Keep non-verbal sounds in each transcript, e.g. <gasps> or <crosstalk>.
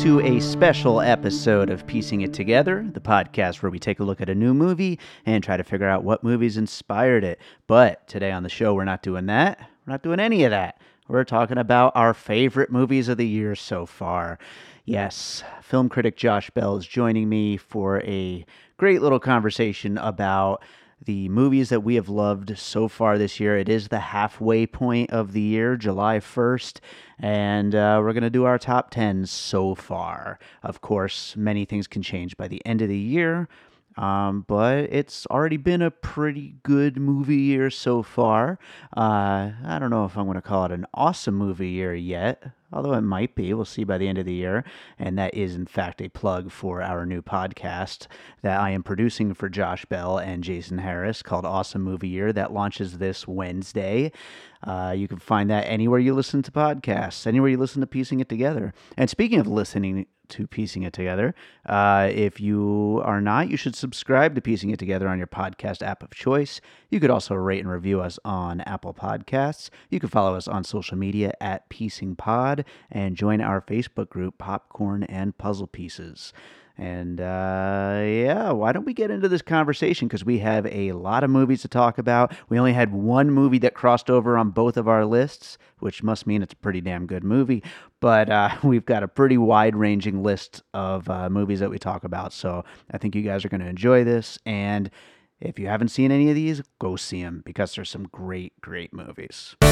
To a special episode of Piecing It Together, the podcast where we take a look at a new movie and try to figure out what movies inspired it. But today on the show, we're not doing that. We're not doing any of that. We're talking about our favorite movies of the year so far. Yes, film critic Josh Bell is joining me for a great little conversation about the movies that we have loved so far this year. It is the halfway point of the year, July 1st, and uh, we're going to do our top 10 so far. Of course, many things can change by the end of the year. Um, but it's already been a pretty good movie year so far. Uh, I don't know if I'm going to call it an awesome movie year yet, although it might be. We'll see by the end of the year. And that is, in fact, a plug for our new podcast that I am producing for Josh Bell and Jason Harris called Awesome Movie Year that launches this Wednesday. Uh, you can find that anywhere you listen to podcasts, anywhere you listen to Piecing It Together. And speaking of listening to Piecing It Together, uh, if you are not, you should subscribe to Piecing It Together on your podcast app of choice. You could also rate and review us on Apple Podcasts. You can follow us on social media at Piecing Pod and join our Facebook group, Popcorn and Puzzle Pieces. And uh, yeah, why don't we get into this conversation? Because we have a lot of movies to talk about. We only had one movie that crossed over on both of our lists, which must mean it's a pretty damn good movie. But uh, <laughs> we've got a pretty wide ranging list of uh, movies that we talk about. So I think you guys are going to enjoy this. And if you haven't seen any of these, go see them because there's some great, great movies. All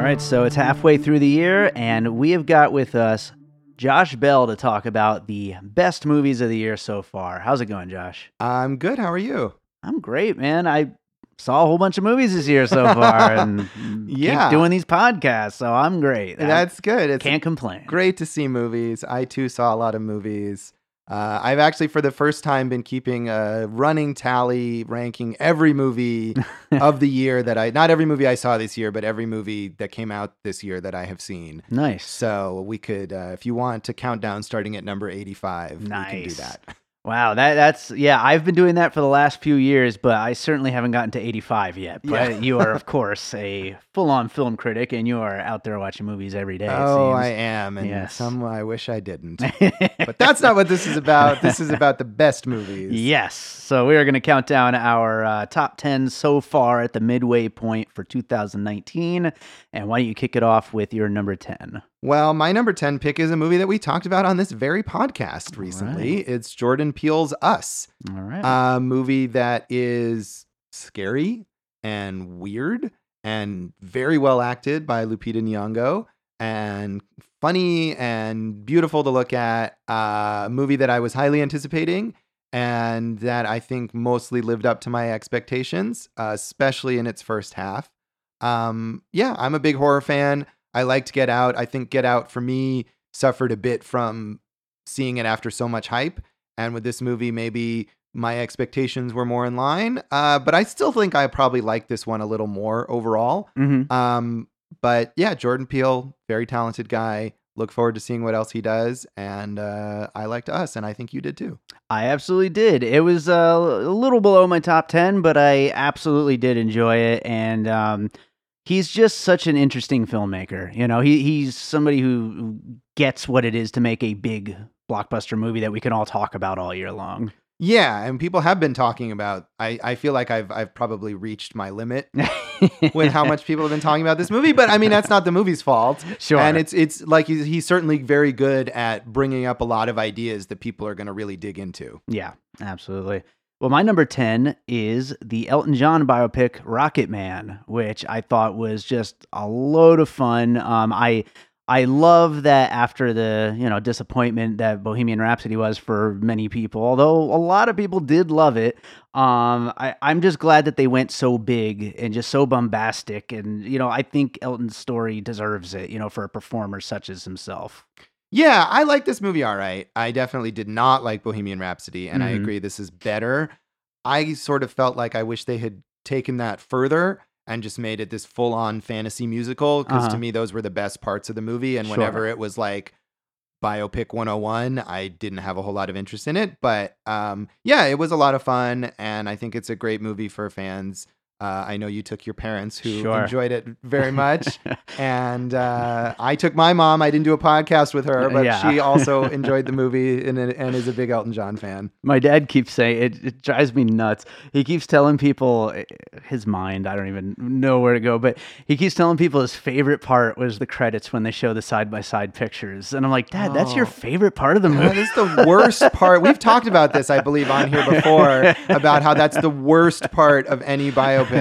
right, so it's halfway through the year, and we have got with us Josh Bell to talk about the best movies of the year so far. How's it going, Josh? I'm good. How are you? I'm great, man. I saw a whole bunch of movies this year so far, <laughs> and Yeah. keep doing these podcasts, so I'm great. I That's good. It's can't complain. great to see movies. I too saw a lot of movies. Uh, I've actually, for the first time, been keeping a running tally, ranking every movie <laughs> of the year that I, not every movie I saw this year, but every movie that came out this year that I have seen. Nice. So we could, uh, if you want to count down starting at number 85, nice. we can do that. <laughs> Wow, that that's yeah. I've been doing that for the last few years, but I certainly haven't gotten to 85 yet. But Yeah. you are, of <laughs> course, a full-on film critic, and you are out there watching movies every day. Oh, I am. And Yes. some I wish I didn't. <laughs> but that's not what this is about. This is about the best movies. Yes. So we are going to count down our uh, top 10 so far at the midway point for 2019. And why don't you kick it off with your number 10? Well, my number 10 pick is a movie that we talked about on this very podcast recently. right. It's Jordan Peele's Us, All right. a movie that is scary and weird and very well acted by Lupita Nyong'o and funny and beautiful to look at. Uh, a movie that I was highly anticipating and that I think mostly lived up to my expectations, uh, especially in its first half. Um, yeah, I'm a big horror fan. I liked Get Out. I think Get Out for me suffered a bit from seeing it after so much hype. And with this movie, maybe my expectations were more in line. Uh, but I still think I probably like this one a little more overall. Mhm. Um, but yeah, Jordan Peele, very talented guy. Look forward to seeing what else he does. And uh, I liked Us, and I think you did too. I absolutely did. It was uh, a little below my top 10, but I absolutely did enjoy it. And um, he's just such an interesting filmmaker. You know, he, he's somebody who gets what it is to make a big blockbuster movie that we can all talk about all year long. Yeah, and people have been talking about. I, I feel like I've I've probably reached my limit with how much people have been talking about this movie. But I mean, that's not the movie's fault. <laughs> Sure. And it's it's like he's, he's certainly very good at bringing up a lot of ideas that people are going to really dig into. Yeah, absolutely. Well, my number 10 is the Elton John biopic Rocketman, which I thought was just a load of fun. Um, I I love that after the, you know, disappointment that Bohemian Rhapsody was for many people, although a lot of people did love it. Um, I, I'm just glad that they went so big and just so bombastic. And, you know, I think Elton's story deserves it, you know, for a performer such as himself. Yeah, I like this movie all right. I definitely did not like Bohemian Rhapsody, and I Mhm. agree this is better. I sort of felt like I wish they had taken that further and just made it this full on fantasy musical because Uh-huh. to me, those were the best parts of the movie. And Sure. whenever it was like biopic 101, I didn't have a whole lot of interest in it. But um, yeah, it was a lot of fun, and I think it's a great movie for fans. Uh, I know you took your parents who Sure. enjoyed it very <laughs> much. And uh, I took my mom. I didn't do a podcast with her, but Yeah. she also <laughs> enjoyed the movie and, and is a big Elton John fan. My dad keeps saying it, it drives me nuts. He keeps telling people eh, his mind, I don't even know where to go, but he keeps telling people his favorite part was the credits when they show the side by side pictures. And I'm like, Dad, that's your Oh. favorite part of the That movie. is the worst part. We've talked about this, I believe, on here <laughs> before about how that's the worst part of any biopic.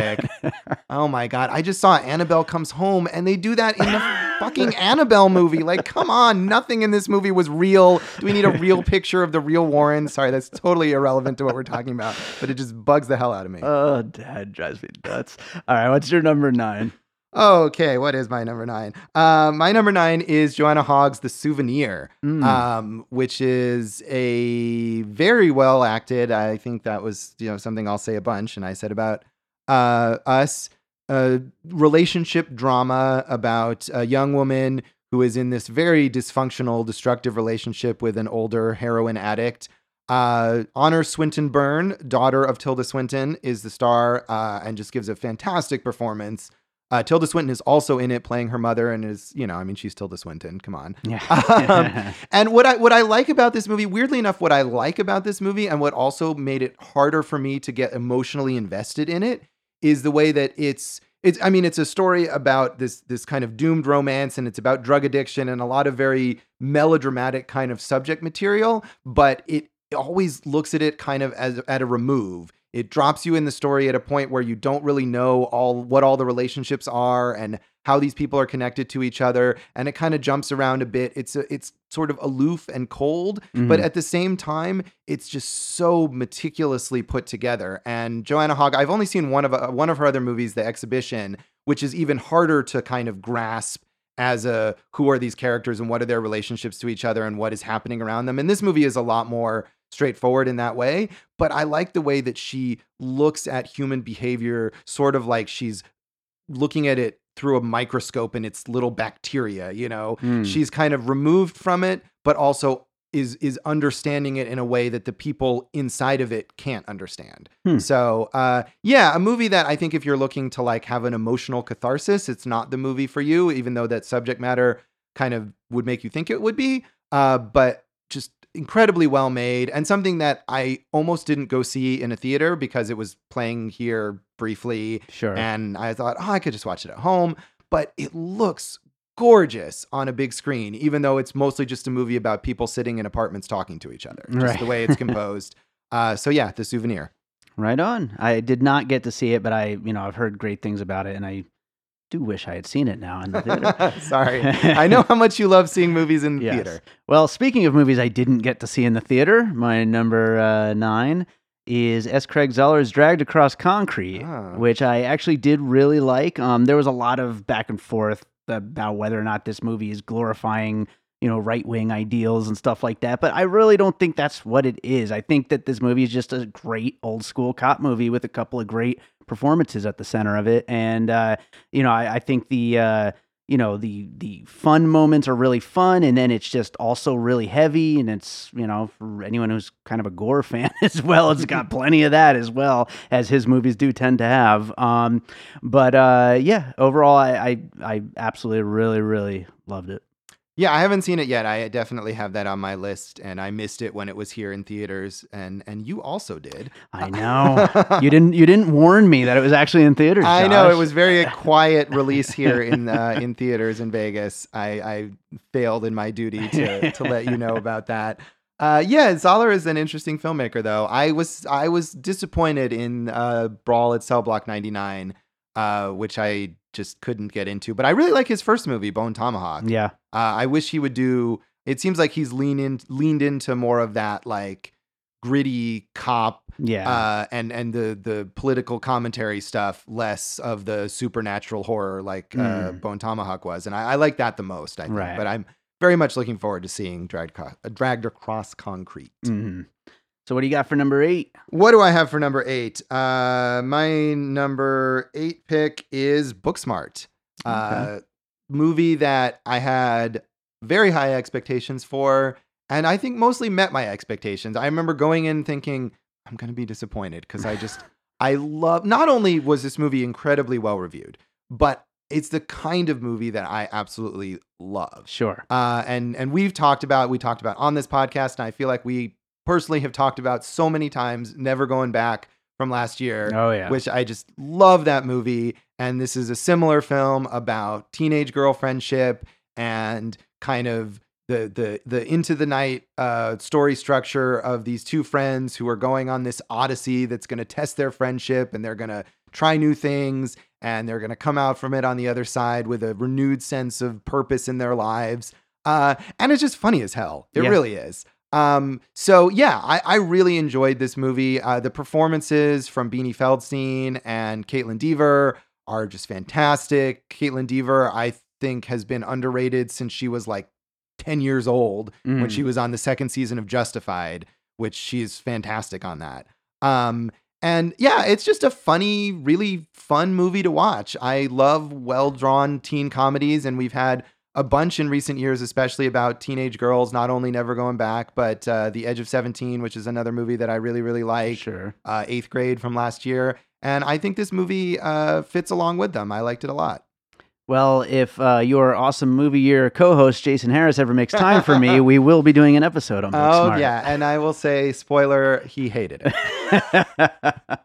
Oh my god! I just saw Annabelle comes home, and they do that in the <laughs> fucking Annabelle movie. Like, come on! Nothing in this movie was real. Do we need a real <laughs> picture of the real Warren? Sorry, that's totally irrelevant to what we're talking about, but it just bugs the hell out of me. Oh, Dad drives me nuts. All right, what's your number nine? Okay, what is my number nine? Uh, my number nine is Joanna Hogg's The Souvenir, Mm. um, which is a very well acted. I think that was you know something I'll say a bunch, and I said about uh, us a relationship drama about a young woman who is in this very dysfunctional, destructive relationship with an older heroin addict. Uh, Honor Swinton Byrne, daughter of Tilda Swinton, is the star uh, and just gives a fantastic performance. Uh, Tilda Swinton is also in it, playing her mother, and is you know, I mean, she's Tilda Swinton. Come on. Yeah. <laughs> Um, <laughs> and what I what I like about this movie, weirdly enough, what I like about this movie, and what also made it harder for me to get emotionally invested in it, is the way that it's it's. I mean, it's a story about this this kind of doomed romance, and it's about drug addiction and a lot of very melodramatic kind of subject material, but it always looks at it kind of as at a remove. It drops you in the story at a point where you don't really know all what all the relationships are and how these people are connected to each other and it kind of jumps around a bit. It's a, it's sort of aloof and cold, but Mhm. at the same time, it's just so meticulously put together. And Joanna Hogg, I've only seen one of uh, one of her other movies, The Exhibition, which is even harder to kind of grasp as a who are these characters and what are their relationships to each other and what is happening around them. And this movie is a lot more straightforward in that way, but I like the way that she looks at human behavior sort of like she's looking at it through a microscope and it's little bacteria, you know. Mm. She's kind of removed from it, but also is is understanding it in a way that the people inside of it can't understand. Hmm. So, uh, yeah, a movie that I think if you're looking to like have an emotional catharsis, it's not the movie for you, even though that subject matter kind of would make you think it would be. Uh, but just incredibly well made and something that I almost didn't go see in a theater because it was playing here briefly Sure. and I thought, oh, I could just watch it at home. But it looks gorgeous on a big screen, even though it's mostly just a movie about people sitting in apartments talking to each other. Just Right. the way it's <laughs> composed. uh, so yeah, the souvenir. Right on. I did not get to see it, but I, you know, I've heard great things about it, and I do wish I had seen it now in the theater. Sorry. <laughs> I know how much you love seeing movies in the Yes. theater. Well, speaking of movies I didn't get to see in the theater, my number uh, nine is S. Craig Zahler's Dragged Across Concrete, Ah. which I actually did really like. Um, there was a lot of back and forth about whether or not this movie is glorifying, you know, right wing ideals and stuff like that. But I really don't think that's what it is. I think that this movie is just a great old school cop movie with a couple of great performances at the center of it. And uh, you know, I, I think the uh, you know the the fun moments are really fun and then it's just also really heavy and it's you know for anyone who's kind of a gore <laughs> fan as well it's got <laughs> plenty of that as well as his movies do tend to have um but uh yeah overall i i, I absolutely really really loved it Yeah, I haven't seen it yet. I definitely have that on my list, and I missed it when it was here in theaters, and and you also did. I <laughs> know. you didn't you didn't warn me that it was actually in theaters. I know it was very <laughs> quiet release here in <laughs> uh, in theaters in Vegas. I, I failed in my duty to to let you know about that. Uh, yeah, Zahler is an interesting filmmaker, though. I was I was disappointed in uh, Brawl at Cell Block ninety nine, uh, which I just couldn't get into. But I really like his first movie, Bone Tomahawk. Yeah. Uh, I wish he would do. It seems like he's leaned in, leaned into more of that like gritty cop Yeah. uh, and and the the political commentary stuff, less of the supernatural horror like uh, Mm. Bone Tomahawk was, and I, I like that the most. I think, Right. but I'm very much looking forward to seeing dragged co- uh, dragged across concrete. Mhm. So what do you got for number eight? What do I have for number eight? Uh, my number eight pick is Booksmart. Uh, movie that I had very high expectations for, and I think mostly met my expectations. I remember going in thinking I'm going to be disappointed because I just <laughs> I love. Not only was this movie incredibly well reviewed, but it's the kind of movie that I absolutely love. Sure. Uh, and and we've talked about we talked about on this podcast, and I feel like we personally have talked about so many times, never going back from last year, Oh yeah. which I just love that movie. And this is a similar film about teenage girl friendship and kind of the the the into the night uh, story structure of these two friends who are going on this odyssey that's going to test their friendship and they're going to try new things and they're going to come out from it on the other side with a renewed sense of purpose in their lives. Uh, and it's just funny as hell. It Yeah. really is. Um, so yeah, I, I really enjoyed this movie. Uh, the performances from Beanie Feldstein and Kaitlyn Dever are just fantastic. Kaitlyn Dever, I think, has been underrated since she was like 10 years old when Mm. she was on the second season of Justified, which she's fantastic on that. Um, and yeah, it's just a funny, really fun movie to watch. I love well drawn teen comedies, and we've had a bunch in recent years, especially about teenage girls not only never going back, but uh, The Edge of 17, which is another movie that I really, really like. Sure. Uh, eighth grade from last year. And I think this movie uh, fits along with them. I liked it a lot. Well, if uh, your awesome movie year co-host Jason Harris ever makes time for me, we will be doing an episode on Oh, yeah. And I will say, spoiler, he hated it. <laughs>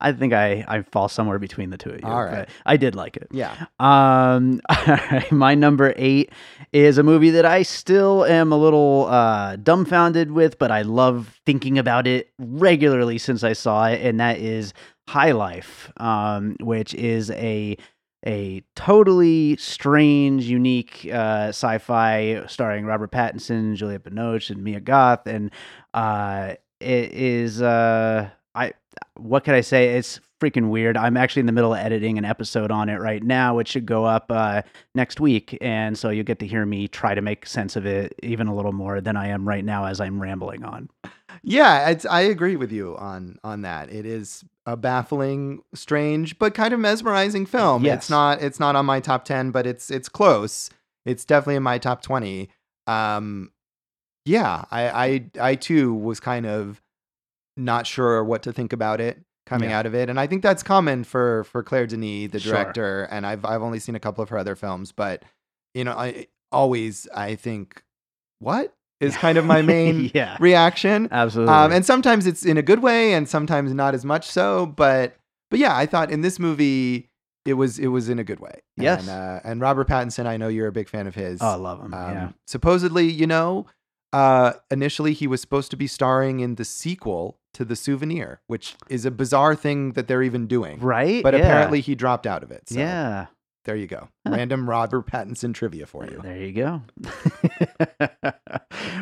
I think I, I fall somewhere between the two of you. All right. but I did like it. Yeah. Um, <laughs> my number eight is a movie that I still am a little uh, dumbfounded with, but I love thinking about it regularly since I saw it, and that is High Life, um, which is a a totally strange, unique uh, sci-fi starring Robert Pattinson, Juliette Binoche, and Mia Goth, and uh, it is uh, I what can I say? It's freaking weird. I'm actually in the middle of editing an episode on it right now, which should go up uh, next week, and so you'll get to hear me try to make sense of it even a little more than I am right now as I'm rambling on. Yeah, it's, I agree with you on on that. It is a baffling, strange, but kind of mesmerizing film. Yes. It's not it's not on my top 10, but it's it's close. It's definitely in my top 20. Um yeah, I I I too was kind of not sure what to think about it coming Yeah. out of it. And I think that's common for for Claire Denis, the director. Sure. and I've I've only seen a couple of her other films, but you know, I always I think what is kind of my <laughs> main yeah, reaction. absolutely. Um, and sometimes it's in a good way, and sometimes not as much so. But but yeah, I thought in this movie it was it was in a good way. Yes. And, uh, and Robert Pattinson, I know you're a big fan of his. oh, I love him. Um, yeah. Supposedly, you know, uh, initially he was supposed to be starring in the sequel to The Souvenir, which is a bizarre thing that they're even doing. Right. But Yeah. apparently he dropped out of it. So yeah. There you go. <laughs> Random Robert Pattinson trivia for you. There you go. <laughs>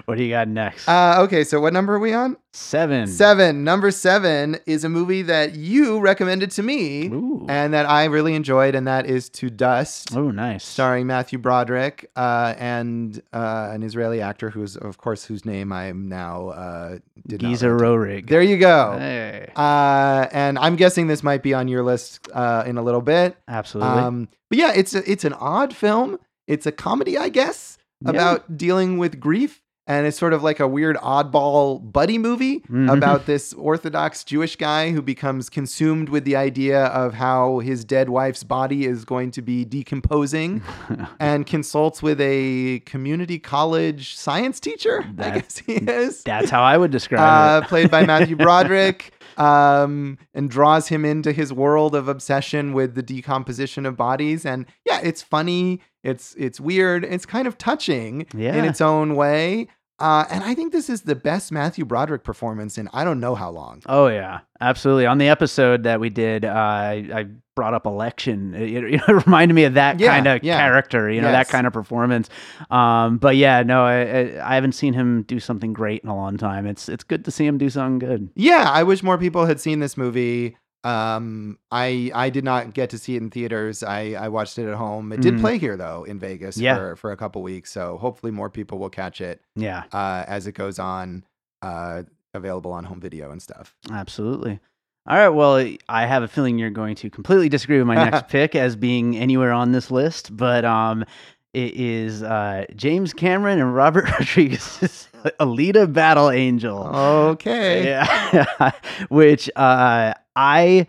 what do you got next? Uh, okay, so what number are we on? seven. Seven. Number seven is a movie that you recommended to me Ooh. and that I really enjoyed, and that is To Dust, oh, nice. starring Matthew Broderick uh, and uh, an Israeli actor who's, of course, whose name I am now uh, did Géza. Röhrig. There you go. Hey. Uh, and I'm guessing this might be on your list uh, in a little bit. Absolutely. Um, but yeah, it's a, it's an odd film. It's a comedy, I guess, Yeah. about dealing with grief and it's sort of like a weird oddball buddy movie Mhm. about <laughs> this Orthodox Jewish guy who becomes consumed with the idea of how his dead wife's body is going to be decomposing <laughs> and consults with a community college science teacher. I guess he is. That's how I would describe it. Uh, played by Matthew <laughs> Broderick, um, and draws him into his world of obsession with the decomposition of bodies. And yeah, it's funny. It's it's weird. It's kind of touching. Yeah. in its own way. Uh, and I think this is the best Matthew Broderick performance in I don't know how long. Oh yeah, absolutely. On the episode that we did, uh, I, I brought up election. It, it, <laughs> it reminded me of that Yeah, kind of yeah. character, you know, Yes. that kind of performance. Um, but yeah, no, I, I, I haven't seen him do something great in a long time. It's it's good to see him do something good. Yeah, I wish more people had seen this movie. Um, I I did not get to see it in theaters. I I watched it at home. It did Mhm. play here though in Vegas Yeah. for for a couple weeks. So hopefully more people will catch it Yeah, uh, as it goes on. Uh, available on home video and stuff. absolutely. All right, well, I have a feeling you're going to completely disagree with my next <laughs> pick as being anywhere on this list, but um, it is uh, James Cameron and Robert <laughs> Rodriguez's Alita Battle Angel. Okay. Yeah. <laughs> Which uh I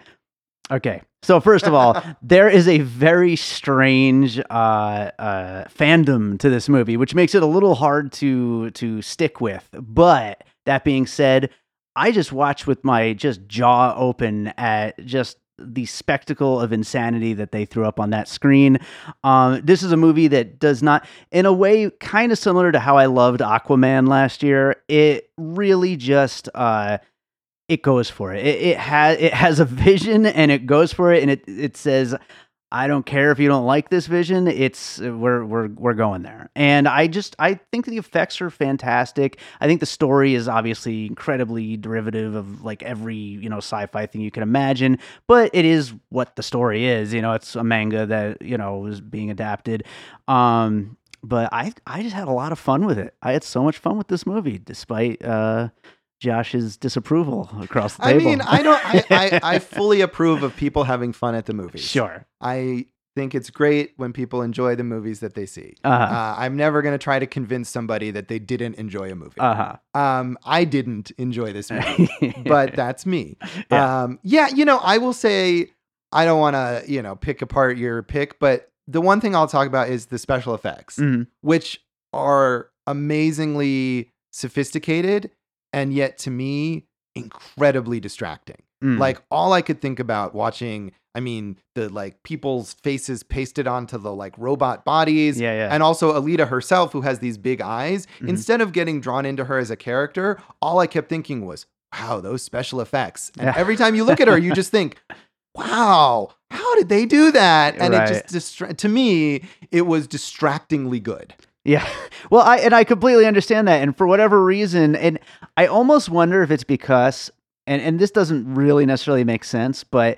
okay. So first of all, <laughs> there is a very strange uh uh fandom to this movie, which makes it a little hard to to stick with. But that being said, I just watched with my just jaw open at just the spectacle of insanity that they threw up on that screen. Um, this is a movie that does not, in a way, kind of similar to how I loved Aquaman last year. It really just uh, it goes for it. It, it has it has a vision and it goes for it, and it it says. I don't care if you don't like this vision. It's we're we're we're going there, and I just I think the effects are fantastic. I think the story is obviously incredibly derivative of like every you know sci-fi thing you can imagine, but it is what the story is. You know, it's a manga that you know is being adapted. Um, but I I just had a lot of fun with it. I had so much fun with this movie, despite uh, Josh's disapproval across the table. I mean, I don't. I, I I <laughs> fully approve of people having fun at the movies. sure. I think it's great when people enjoy the movies that they see. Uh-huh. Uh, I'm never going to try to convince somebody that they didn't enjoy a movie. Uh um, I didn't enjoy this <laughs> movie, but that's me. Yeah. Um, yeah, you know, I will say I don't want to, you know, pick apart your pick, but the one thing I'll talk about is the special effects, Mhm. which are amazingly sophisticated and yet to me incredibly distracting. Mm. Like all I could think about watching, I mean, the like people's faces pasted onto the like robot bodies. yeah, yeah. And also Alita herself, who has these big eyes. Mhm. Instead of getting drawn into her as a character, all I kept thinking was, wow, those special effects. And Yeah. every time you look at her, you just think, <laughs> wow, how did they do that? And Right. it just, distra- to me, it was distractingly good. Yeah. <laughs> Well, I and I completely understand that. And for whatever reason, and I almost wonder if it's because and, and this doesn't really necessarily make sense, but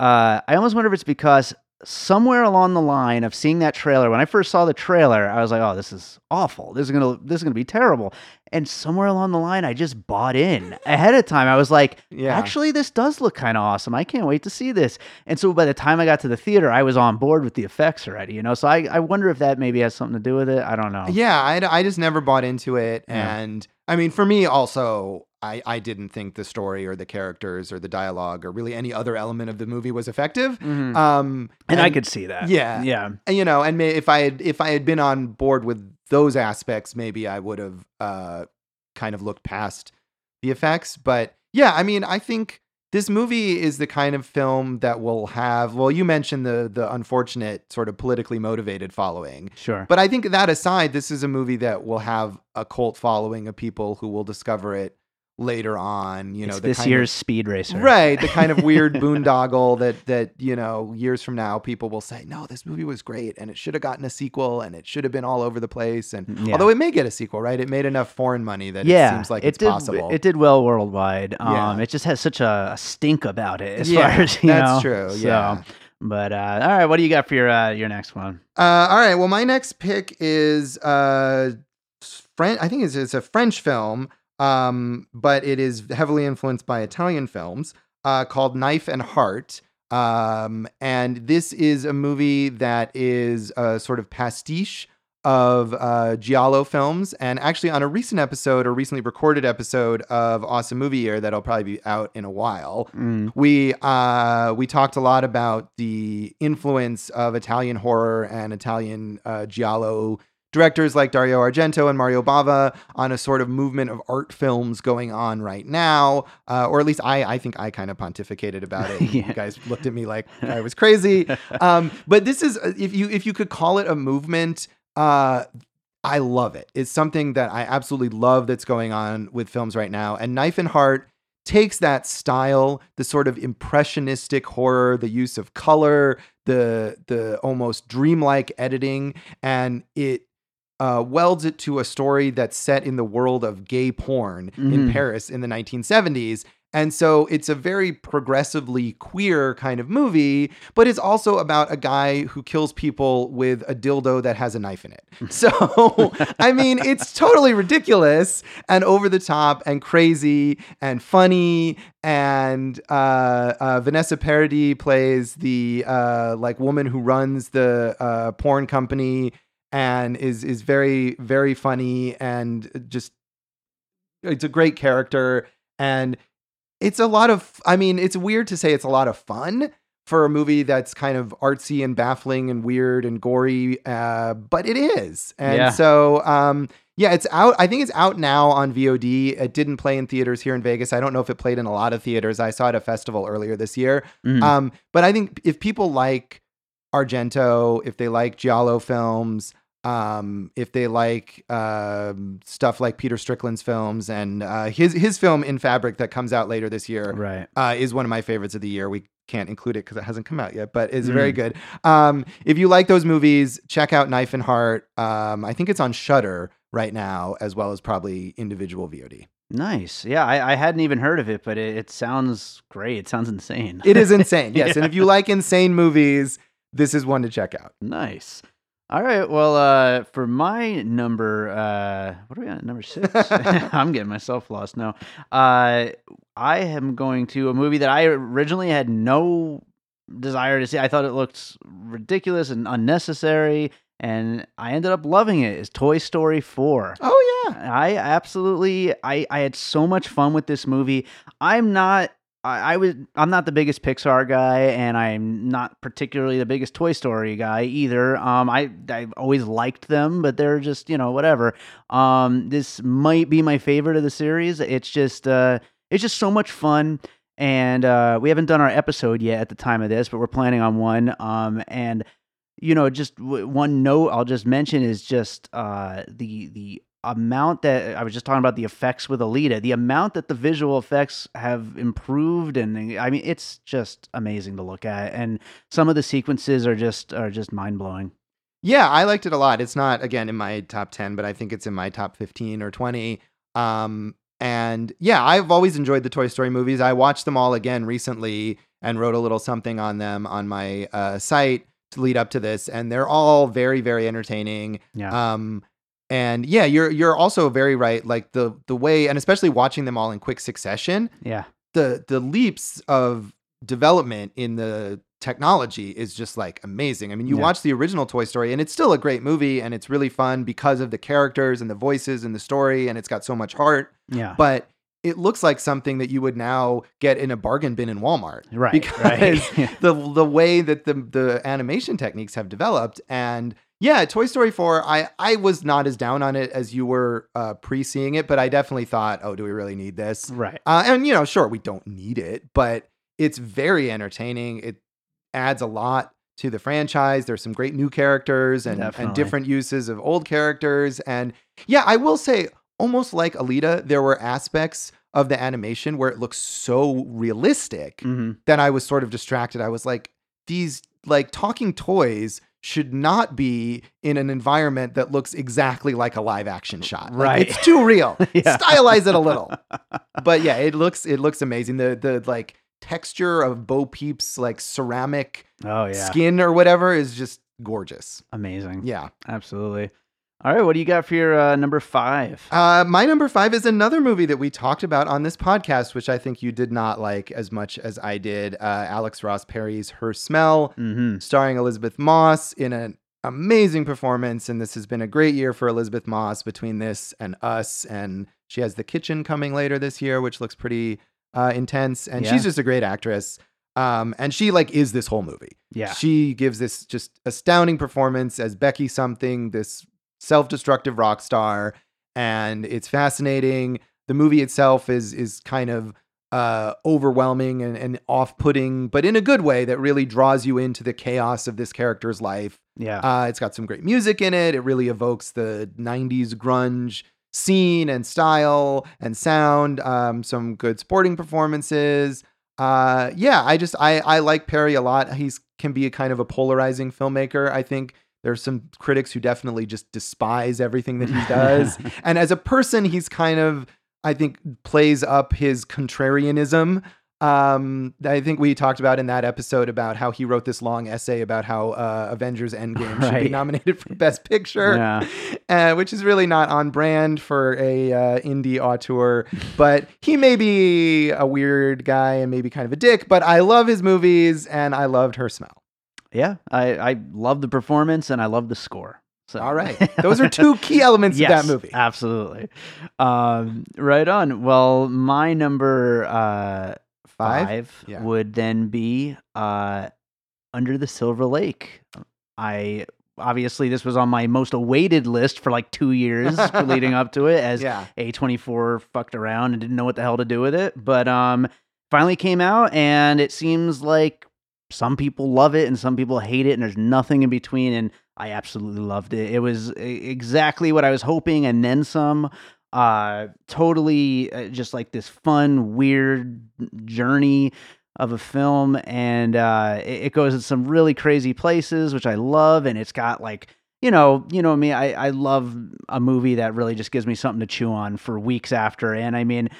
uh, I almost wonder if it's because somewhere along the line of seeing that trailer, when I first saw the trailer, I was like, "Oh, this is awful. This is gonna this is gonna be terrible." And somewhere along the line, I just bought in ahead of time. I was like, Yeah. Actually, this does look kind of awesome. I can't wait to see this. And so by the time I got to the theater, I was on board with the effects already, you know? So I, I wonder if that maybe has something to do with it. I don't know. Yeah, I, I just never bought into it. Yeah. And I mean, for me, also, I, I didn't think the story or the characters or the dialogue or really any other element of the movie was effective. Mhm. Um, and, I could see that. yeah. Yeah. and, you know, and may, if I had if I had been on board with those aspects, maybe I would have uh, kind of looked past the effects. But yeah, I mean, I think this movie is the kind of film that will have. Well, you mentioned the the unfortunate sort of politically motivated following, Sure. but I think that aside, this is a movie that will have a cult following of people who will discover it later on. You know, this year's of, Speed Racer. right, the kind of weird <laughs> boondoggle that that you know years from now people will say, no, this movie was great and it should have gotten a sequel and it should have been all over the place. And Yeah. although it may get a sequel, right? It made enough foreign money that yeah, it seems like it it's did, possible. It did well worldwide. Um, Yeah. It just has such a, stink about it as yeah, far as, you that's know. That's true. So, Yeah. But uh, all right, what do you got for your uh, your next one? Uh, all right. Well, my next pick is uh, French. I think it's, it's a French film, um, but it is heavily influenced by Italian films uh, called Knife and Heart. Um, and this is a movie that is a sort of pastiche of uh, Giallo films, and actually on a recent episode, or recently recorded episode of Awesome Movie Year that'll probably be out in a while, Mm. we uh, we talked a lot about the influence of Italian horror and Italian uh, giallo directors like Dario Argento and Mario Bava on a sort of movement of art films going on right now, uh, or at least I I think I kind of pontificated about it. <laughs> Yeah. You guys looked at me like I was crazy, <laughs> um, but this is if you if you could call it a movement. Uh, I love it. It's something that I absolutely love that's going on with films right now. And Knife and Heart takes that style, the sort of impressionistic horror, the use of color, the the almost dreamlike editing, and it uh, welds it to a story that's set in the world of gay porn in Mhm. Paris in the 1970s. And so it's a very progressively queer kind of movie, but it's also about a guy who kills people with a dildo that has a knife in it. <laughs> So, I mean, it's totally ridiculous and over the top and crazy and funny. And uh, uh, Vanessa Paradis plays the uh, like woman who runs the uh, porn company and is is very very funny and just it's a great character. And it's a lot of i mean it's weird to say it's a lot of fun for a movie that's kind of artsy and baffling and weird and gory uh, but it is. And Yeah. so um, yeah it's out i think it's out now on vod it didn't play in theaters here in vegas. I don't know if it played in a lot of theaters. I saw it at a festival earlier this year. Mm. um, but I think if people like Argento, if they like Giallo films, um, if they like um, stuff like Peter Strickland's films and uh, his his film In Fabric that comes out later this year right. uh, is one of my favorites of the year. We can't include it because it hasn't come out yet, but it's very Mm. good. Um, if you like those movies, check out Knife and Heart. Um, I think it's on Shudder right now, as well as probably individual VOD. Nice. Yeah, I, I hadn't even heard of it, but it, it sounds great. It sounds insane. It is insane, <laughs> yes. And if you like insane movies, this is one to check out. Nice. All right. Well, uh, for my number, uh, what are we on? Number six? <laughs> I'm getting myself lost now. Uh, I am going to a movie that I originally had no desire to see. I thought it looked ridiculous and unnecessary, and I ended up loving it. Is Toy Story 4. Oh yeah. I absolutely I I had so much fun with this movie. I'm not I, I was I'm not the biggest Pixar guy and I'm not particularly the biggest Toy Story guy either. Um I I've always liked them, but they're just, you know, whatever. Um this might be my favorite of the series. It's just uh it's just so much fun and uh we haven't done our episode yet at the time of this, but we're planning on one. Um and you know, just w- one note I'll just mention is just uh, the the amount that I was just talking about the effects with Alita, the amount that the visual effects have improved, and I mean, it's just amazing to look at, and some of the sequences are just are just mind blowing. Yeah, I liked it a lot. It's not again in my top 10, but I think it's in my top 15 or 20. Um and yeah, I've always enjoyed the Toy Story movies. I watched them all again recently and wrote a little something on them on my uh, site to lead up to this and they're all very very entertaining. Yeah, Um and yeah, you're you're also very right like the the way and especially watching them all in quick succession, yeah, the the leaps of development in the technology is just like amazing. I mean, you Yeah. watch the original Toy Story and it's still a great movie and it's really fun because of the characters and the voices and the story and it's got so much heart, yeah. but it looks like something that you would now get in a bargain bin in Walmart. right, <laughs> because <laughs> right. the the way that the the animation techniques have developed and yeah, Toy Story 4, I I was not as down on it as you were uh, pre-seeing it, but I definitely thought, "Oh, do we really need this?" right. Uh, and you know, sure, we don't need it, but it's very entertaining. It adds a lot to the franchise. There's some great new characters and, and different uses of old characters. And yeah, I will say, almost like Alita, there were aspects of the animation where it looks so realistic hmm that I was sort of distracted. I was like, these like talking toys should not be in an environment that looks exactly like a live action shot. Like, Right. it's too real. <laughs> Yeah. Stylize it a little. <laughs> But yeah, it looks it looks amazing. The the like texture of Bo Peep's like ceramic Oh yeah, skin or whatever is just gorgeous. amazing. Yeah. absolutely. All right, what do you got for your uh, number five? Uh, my number five is another movie that we talked about on this podcast, which I think you did not like as much as I did. Uh, Alex Ross Perry's Her Smell, mm-hmm. starring Elisabeth Moss in an amazing performance. And this has been a great year for Elisabeth Moss between this and Us. And she has The Kitchen coming later this year, which looks pretty uh, intense. And Yeah. she's just a great actress. Um, and she like is this whole movie. Yeah. She gives this just astounding performance as Becky something, this self-destructive rock star, and it's fascinating. The movie itself is is kind of uh, overwhelming and, and off-putting, but in a good way that really draws you into the chaos of this character's life. Yeah. Uh, it's got some great music in it. It really evokes the '90s grunge scene and style and sound. Um, some good sporting performances. Uh, yeah, I just I I like Perry a lot. He's can be a kind of a polarizing filmmaker. I think there's some critics who definitely just despise everything that he <laughs> does, and as a person, he's kind of I think plays up his contrarianism. Um, I think we talked about in that episode about how he wrote this long essay about how uh, Avengers Endgame should be nominated for Best Picture yeah. uh, which is really not on brand for a uh, indie auteur. But he may be a weird guy and maybe kind of a dick. But I love his movies and I loved her smell. Yeah. I, I love the performance and I love the score. So All right, those are two key <laughs> elements yes, of that movie. Absolutely. Um, right on. Well, my number uh, Five? five, Yeah. would then be uh, Under the Silver Lake. I obviously this was on my most awaited list for like two years <laughs> leading up to it as Yeah, A24 fucked around and didn't know what the hell to do with it. But um finally came out and it seems like some people love it and some people hate it and there's nothing in between and I absolutely loved it. It was exactly what I was hoping and then some. Uh totally uh, just like this fun weird journey of a film and uh it, it goes in some really crazy places which I love and it's got like you know, you know me, I, I love a movie that really just gives me something to chew on for weeks after. And I mean,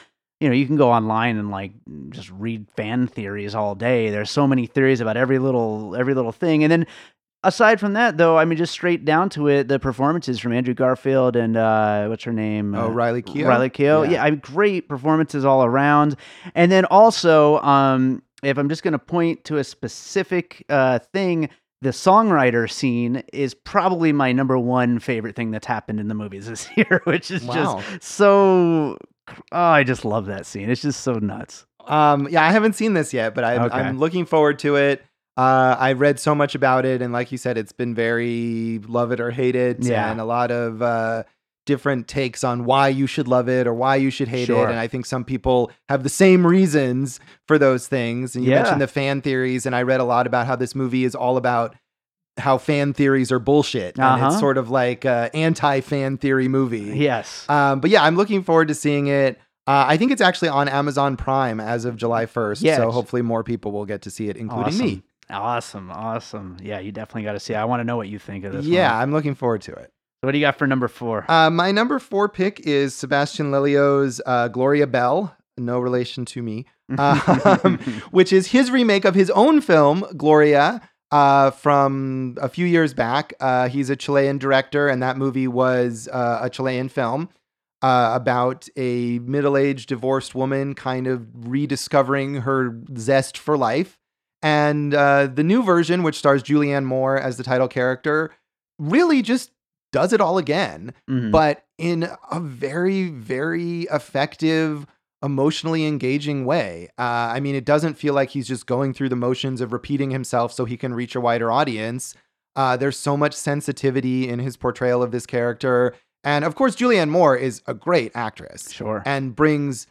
you know, you can go online and like just read fan theories all day. There's so many theories about every little every little thing. And then aside from that though, I mean just straight down to it, the performances from Andrew Garfield and uh what's her name? Oh, Uh, Riley Keough. Riley Keough. Yeah. Yeah. I mean great performances all around. And then also, um, if I'm just gonna point to a specific uh thing, the songwriter scene is probably my number one favorite thing that's happened in the movies <laughs> this year, which is Wow. just so. Oh, I just love that scene. It's just so nuts. Um, yeah, I haven't seen this yet, but I, Okay. I'm looking forward to it. Uh, I read so much about it, and like you said, it's been very love it or hate it, Yeah. and a lot of uh, different takes on why you should love it or why you should hate Sure. it. And I think some people have the same reasons for those things. And you Yeah. mentioned the fan theories, and I read a lot about how this movie is all about how fan theories are bullshit, and Uh-huh. it's sort of like a anti-fan theory movie. Yes. Um, but yeah, I'm looking forward to seeing it. Uh, I think it's actually on Amazon Prime as of July 1st. Yeah, so hopefully more people will get to see it, including awesome. me. Awesome. Awesome. Yeah, you definitely got to see. it. I want to know what you think of this. Yeah, one. I'm looking forward to it. So what do you got for number four? Uh, my number four pick is Sebastian Lelio's uh, Gloria Bell. No relation to me, <laughs> um, which is his remake of his own film, Gloria, uh, from a few years back. Uh, he's a Chilean director, and that movie was uh, a Chilean film uh, about a middle aged divorced woman kind of rediscovering her zest for life. And uh, the new version, which stars Julianne Moore as the title character, really just does it all again Mhm. but in a very, very effective, emotionally engaging way. Uh, I mean, it doesn't feel like he's just going through the motions of repeating himself so he can reach a wider audience. Uh, there's so much sensitivity in his portrayal of this character. And of course, Julianne Moore is a great actress sure. and brings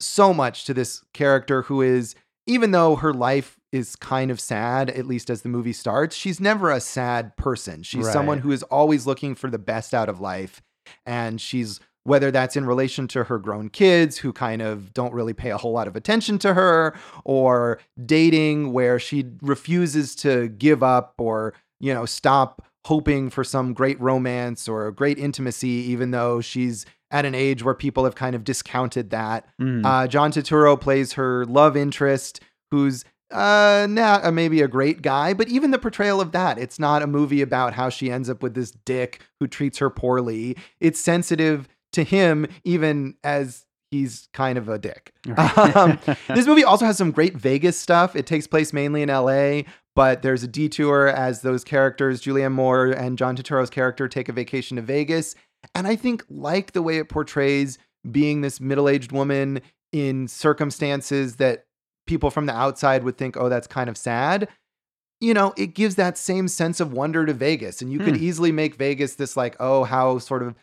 so much to this character who is, even though her life is kind of sad, at least as the movie starts, she's never a sad person. She's Right. someone who is always looking for the best out of life. And she's, whether that's in relation to her grown kids who kind of don't really pay a whole lot of attention to her, or dating where she refuses to give up or, you know, stop hoping for some great romance or great intimacy, even though she's at an age where people have kind of discounted that. Mm. Uh, John Turturro plays her love interest, who's uh, not uh, maybe a great guy, but even the portrayal of that, it's not a movie about how she ends up with this dick who treats her poorly. It's sensitive to him, even as he's kind of a dick. <laughs> Um, <laughs> this movie also has some great Vegas stuff. It takes place mainly in LA, but there's a detour as those characters, Julianne Moore and John Turturro's character, take a vacation to Vegas. And I think, like the way it portrays being this middle aged woman in circumstances that people from the outside would think, oh, that's kind of sad. You know, it gives that same sense of wonder to Vegas. And you could Hmm. easily make Vegas this, like, oh, how sort of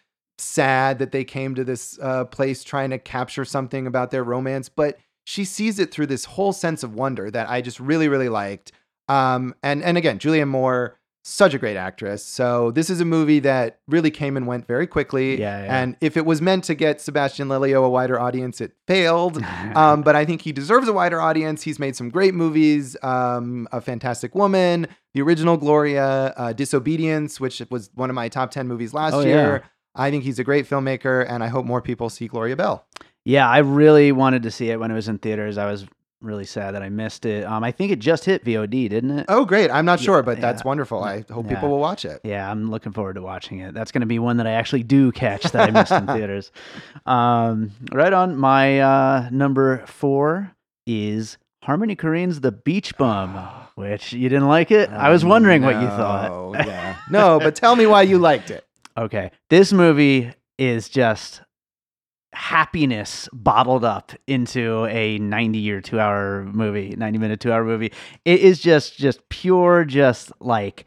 sad that they came to this uh, place trying to capture something about their romance. But she sees it through this whole sense of wonder that I just really, really liked. Um, and and again, Julianne Moore, such a great actress. So this is a movie that really came and went very quickly. Yeah, yeah. And if it was meant to get Sebastian Lelio a wider audience, it failed. <laughs> um, but I think he deserves a wider audience. He's made some great movies. Um, a Fantastic Woman, the original Gloria, uh, Disobedience, which was one of my top ten movies last Oh, year. yeah. I think he's a great filmmaker, and I hope more people see Gloria Bell. Yeah, I really wanted to see it when it was in theaters. I was really sad that I missed it. Um, I think it just hit VOD, didn't it? Oh, great! I'm not Yeah, sure, but that's wonderful. I hope Yeah. people will watch it. Yeah, I'm looking forward to watching it. That's going to be one that I actually do catch that I missed in <laughs> theaters. Um, right on. My uh, number four is Harmony Korine's The Beach Bum, <gasps> which you didn't like it. I was wondering what you thought. Oh <laughs> yeah, no, but tell me why you liked it. Okay. This movie is just happiness bottled up into a 90 year 2 hour movie 90 minute 2 hour movie it is just just pure just like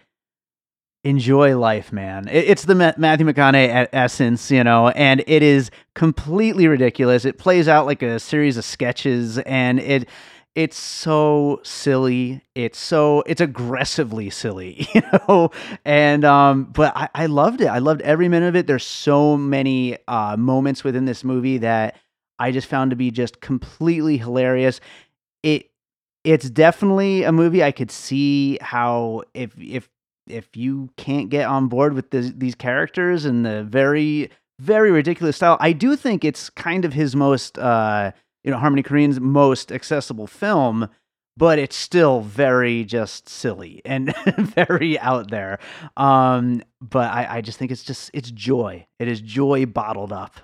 enjoy life man it, it's the matthew mcconaughey essence you know and it is completely ridiculous it plays out like a series of sketches and it it's so silly. It's so it's aggressively silly <laughs> you know? And um but I, I loved it. I loved every minute of it. There's so many uh moments within this movie that i just found to be just completely hilarious. It it's definitely a movie i could see how if if if you can't get on board with this, these characters and the very very ridiculous style i do think it's kind of his most uh you know harmony korine's most accessible film but it's still very just silly and <laughs> very out there. Um but I, I just think it's just it's joy. It is joy bottled up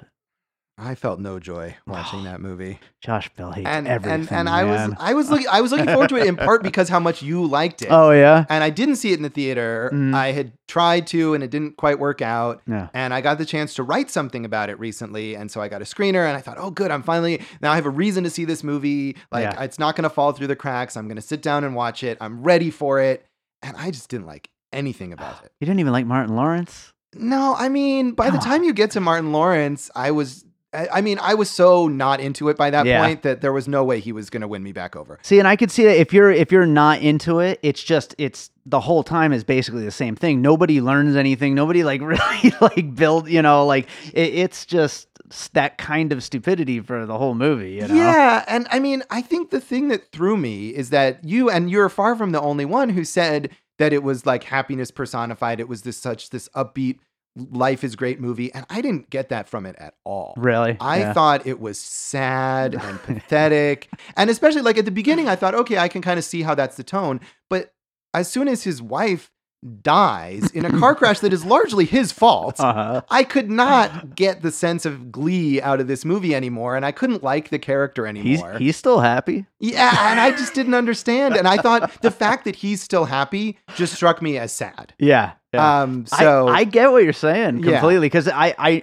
I felt no joy watching that movie, josh bell hates and everything and and I was. I was looking I was looking forward to it in <laughs> part because how much you liked it. oh yeah And I didn't see it in the theater. Mhm. I had tried to, and it didn't quite work out. yeah And I got the chance to write something about it recently. And so I got a screener and I thought, oh, good. I'm finally, now I have a reason to see this movie. Like, Yeah. it's not going to fall through the cracks. I'm going to sit down and watch it. I'm ready for it. And I just didn't like anything about <gasps> it. you didn't even like martin lawrence No, I mean, by the Come time you get to Martin Lawrence, I was. I mean, I was so not into it by that Yeah. point that there was no way he was going to win me back over. See, and I could see that if you're if you're not into it, it's just it's the whole time is basically the same thing. Nobody learns anything. Nobody like <laughs> really like build. You know, like it, it's just that kind of stupidity for the whole movie. You know? Yeah, and I mean, I think the thing that threw me is that you and you're far from the only one who said that it was like happiness personified. It was this such this upbeat life is great movie, and I didn't get that from it at all. Really. I Yeah. thought it was sad and <laughs> pathetic. And especially like at the beginning, I thought, okay, I can kind of see how that's the tone. But as soon as his wife dies in a car crash that is largely his fault, <laughs> Uh-huh. I could not get the sense of glee out of this movie anymore. And I couldn't like the character anymore. he's he's still happy. yeah. And I just didn't understand. And I thought the fact that he's still happy just struck me as sad. Yeah. yeah. Um, so I, I get what you're saying completely because I, I,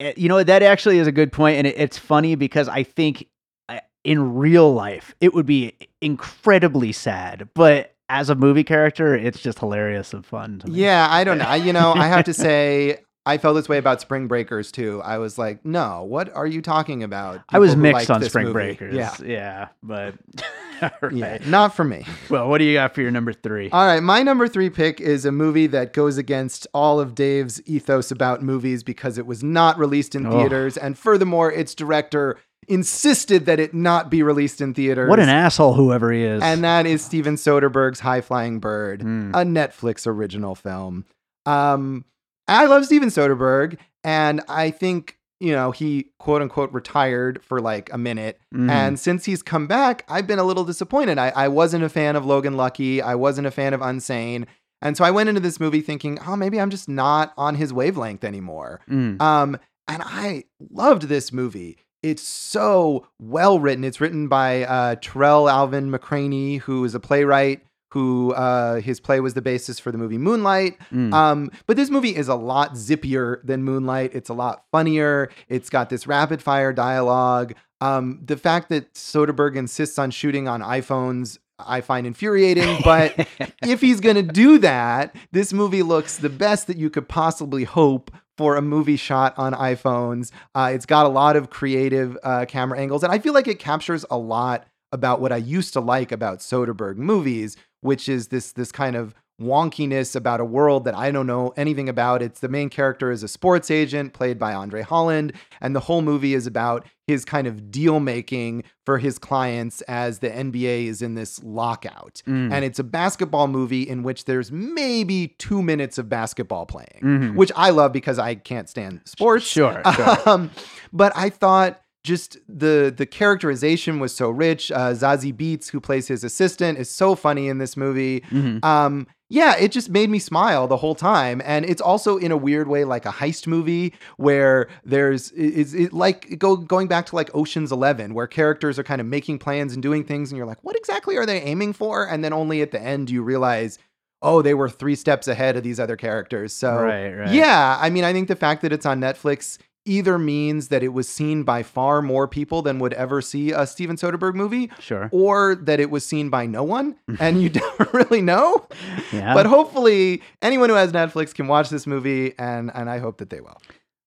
eh, you know, that actually is a good point, and it, it's funny because I think uh, in real life it would be incredibly sad, but as a movie character, it's just hilarious and fun. Yeah, I don't know. I, you know, I have to <laughs> say, I felt this way about Spring Breakers too. I was like, no, what are you talking about? I was mixed on Spring movie. Breakers. Yeah. yeah, but <laughs> right. Yeah, not for me. Well, what do you got for your number three? All right, my number three pick is a movie that goes against all of Dave's ethos about movies because it was not released in Oh. theaters, and furthermore, its director insisted that it not be released in theaters. what an asshole, whoever he is. And that is Steven Soderbergh's High Flying Bird, Mm. a Netflix original film. Um, I love Steven Soderbergh, and I think you know he quote unquote retired for like a minute, Mm. and since he's come back, I've been a little disappointed. I, I wasn't a fan of Logan Lucky, I wasn't a fan of Unsane, and so I went into this movie thinking, oh, maybe I'm just not on his wavelength anymore. Mm. Um, and I loved this movie. It's so well written. It's written by uh, Tarell Alvin McCraney, who is a playwright who uh, his play was the basis for the movie Moonlight. Mm. Um, but this movie is a lot zippier than Moonlight. It's a lot funnier. It's got this rapid fire dialogue. Um, the fact that Soderbergh insists on shooting on iPhones, I find infuriating. But <laughs> if he's going to do that, this movie looks the best that you could possibly hope for a movie shot on iPhones. Uh, it's got a lot of creative uh, camera angles, and I feel like it captures a lot about what I used to like about Soderbergh movies, which is this this kind of wonkiness about a world that I don't know anything about. It's the main character is a sports agent played by Andre Holland, and the whole movie is about his kind of deal making for his clients as the NBA is in this lockout. Mm. And it's a basketball movie in which there's maybe two minutes of basketball playing, Mhm. which I love because I can't stand sports. Sure, sure. <laughs> Um, but I thought just the the characterization was so rich. Uh, Zazie Beetz, who plays his assistant, is so funny in this movie. Mhm. Um, yeah, it just made me smile the whole time, and it's also in a weird way like a heist movie where there's is it like go going back to like Ocean's Eleven, where characters are kind of making plans and doing things, and you're like, what exactly are they aiming for? And then only at the end you realize. Oh, they were three steps ahead of these other characters. So, Right, right. yeah, I mean, I think the fact that it's on Netflix either means that it was seen by far more people than would ever see a Steven Soderbergh movie, Sure. or that it was seen by no one and you <laughs> don't really know. Yeah. But hopefully, anyone who has Netflix can watch this movie, and and I hope that they will.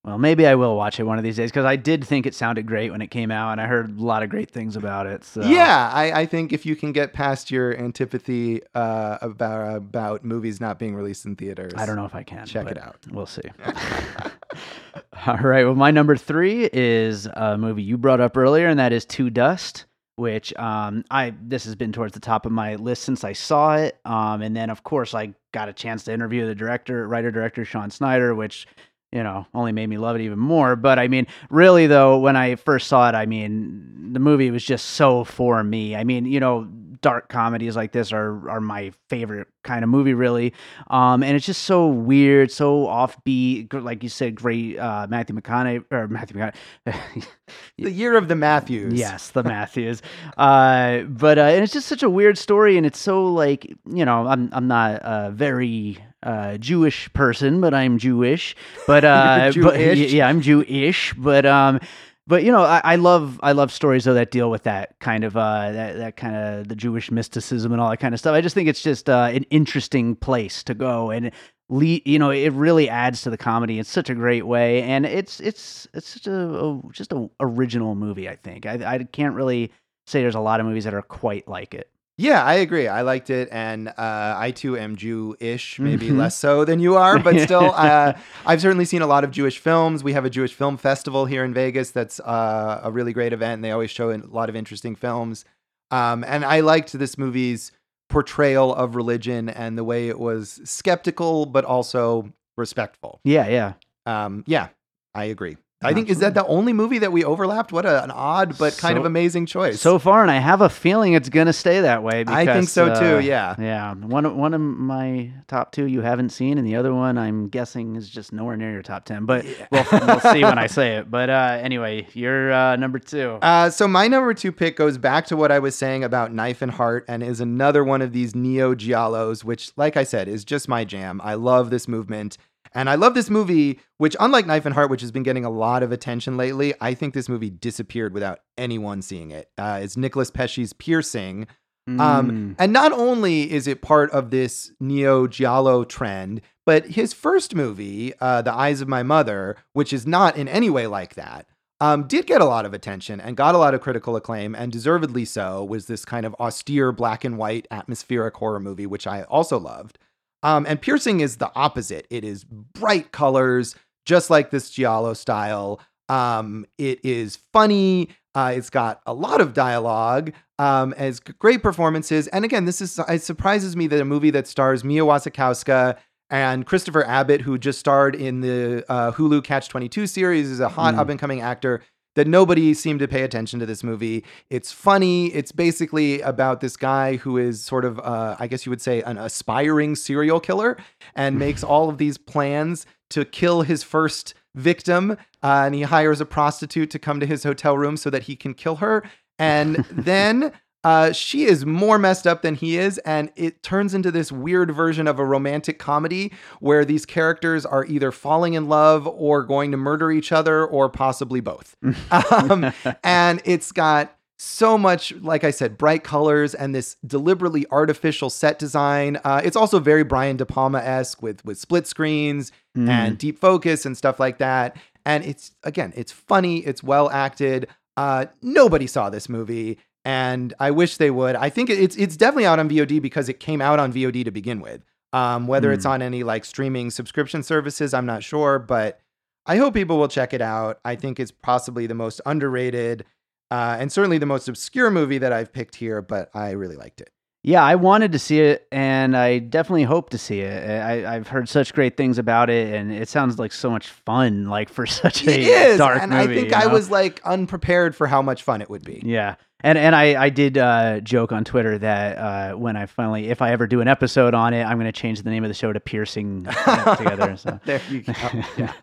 Well, maybe I will watch it one of these days because I did think it sounded great when it came out, and I heard a lot of great things about it. So Yeah, I, I think if you can get past your antipathy uh, about about movies not being released in theaters, I don't know if I can. Check it out. We'll see. <laughs> <laughs> All right. Well, my number three is a movie you brought up earlier, and that is To Dust. Which um, I this has been towards the top of my list since I saw it, um, and then of course I got a chance to interview the director, writer director Sean Snyder, which you know only made me love it even more. But I mean, really though, when I first saw it, I mean the movie was just so for me. I mean, you know, dark comedies like this are are my favorite kind of movie, really. Um, and it's just so weird, so offbeat. Like you said, great uh, Matthew McConaughey or Matthew McConaughey. <laughs> The year of the Matthews. yes, the Matthews. <laughs> Uh, but uh, and it's just such a weird story, and it's so like you know, I'm I'm not a very uh, Jewish person, but I'm Jewish. But <laughs> uh, but- yeah, I'm Jewish. But um, but you know, I, I love I love stories though that deal with that kind of uh that that kind of the Jewish mysticism and all that kind of stuff. I just think it's just uh, an interesting place to go and. Le- you know, it really adds to the comedy in such a great way, and it's it's it's such a, a just a original movie. I think I I can't really say there's a lot of movies that are quite like it. Yeah, I agree. I liked it, and uh, I too am Jew-ish, maybe Mhm. less so than you are, but <laughs> still, uh, I've certainly seen a lot of Jewish films. We have a Jewish film festival here in Vegas. That's uh, a really great event, and they always show a lot of interesting films. Um, and I liked this movie's portrayal of religion and the way it was skeptical but also respectful. Yeah, yeah. Um, yeah, I agree. I think is that the only movie that we overlapped? What a, an odd but kind of amazing choice. So far, and I have a feeling it's gonna stay that way. Because, I think so too. uh, Yeah. Yeah, one of, one of my top two you haven't seen, and the other one I'm guessing is just nowhere near your top ten. But we'll, we'll see when I <laughs> say it. But uh, anyway, you're uh, number two. Uh, so my number two pick goes back to what I was saying about Knife and Heart, and is another one of these neo giallos, which, like I said, is just my jam. I love this movement, and I love this movie. Which, unlike Knife and Heart, which has been getting a lot of attention lately, I think this movie disappeared without anyone seeing it. Uh, it's Nicolas Pesce's Piercing, Mm. um, and not only is it part of this neo giallo trend, but his first movie, uh, The Eyes of My Mother, which is not in any way like that, um, did get a lot of attention and got a lot of critical acclaim, and deservedly so. Was this kind of austere black and white atmospheric horror movie, which I also loved. Um, and Piercing is the opposite. It is bright colors, just like this giallo style. Um, it is funny. Uh, it's got a lot of dialogue. Um, as great performances. And again, this is it surprises me that a movie that stars Mia Wasikowska and Christopher Abbott, who just starred in the uh, Hulu Catch 22 series, is a hot Mm. up and coming actor. That nobody seemed to pay attention to this movie. It's funny. It's basically about this guy who is sort of, uh, I guess you would say, an aspiring serial killer and makes <laughs> all of these plans to kill his first victim. Uh, and he hires a prostitute to come to his hotel room so that he can kill her. And <laughs> then Uh, she is more messed up than he is, and it turns into this weird version of a romantic comedy where these characters are either falling in love or going to murder each other or possibly both. <laughs> um, and it's got so much, like I said, bright colors and this deliberately artificial set design. Uh, it's also very Brian De Palma esque with with split screens Mm. and deep focus and stuff like that. And it's again, it's funny, it's well acted. Uh, nobody saw this movie, and I wish they would. I think it's it's definitely out on VOD because it came out on VOD to begin with. Um, whether it's Mm. on any like streaming subscription services, I'm not sure, but I hope people will check it out. I think it's possibly the most underrated uh, and certainly the most obscure movie that I've picked here, but I really liked it. Yeah, I wanted to see it, and I definitely hope to see it. I, I've heard such great things about it, and it sounds like so much fun, like for <laughs> such a It is, dark and movie. I think I know? was like unprepared for how much fun it would be. Yeah. And and I, I did uh, joke on Twitter that uh, when I finally, if I ever do an episode on it, I'm going to change the name of the show to Piercing <laughs> Together. So. <laughs> There you go. <laughs> Yeah.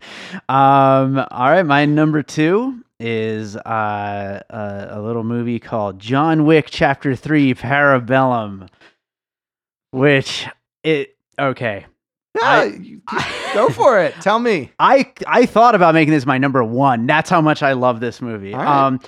um, all right, my number two is uh, a, a little movie called John Wick Chapter Three: Parabellum, which it okay. Yeah, I- go for it. Tell me. I I thought about making this my number one. That's how much I love this movie. Right. Um,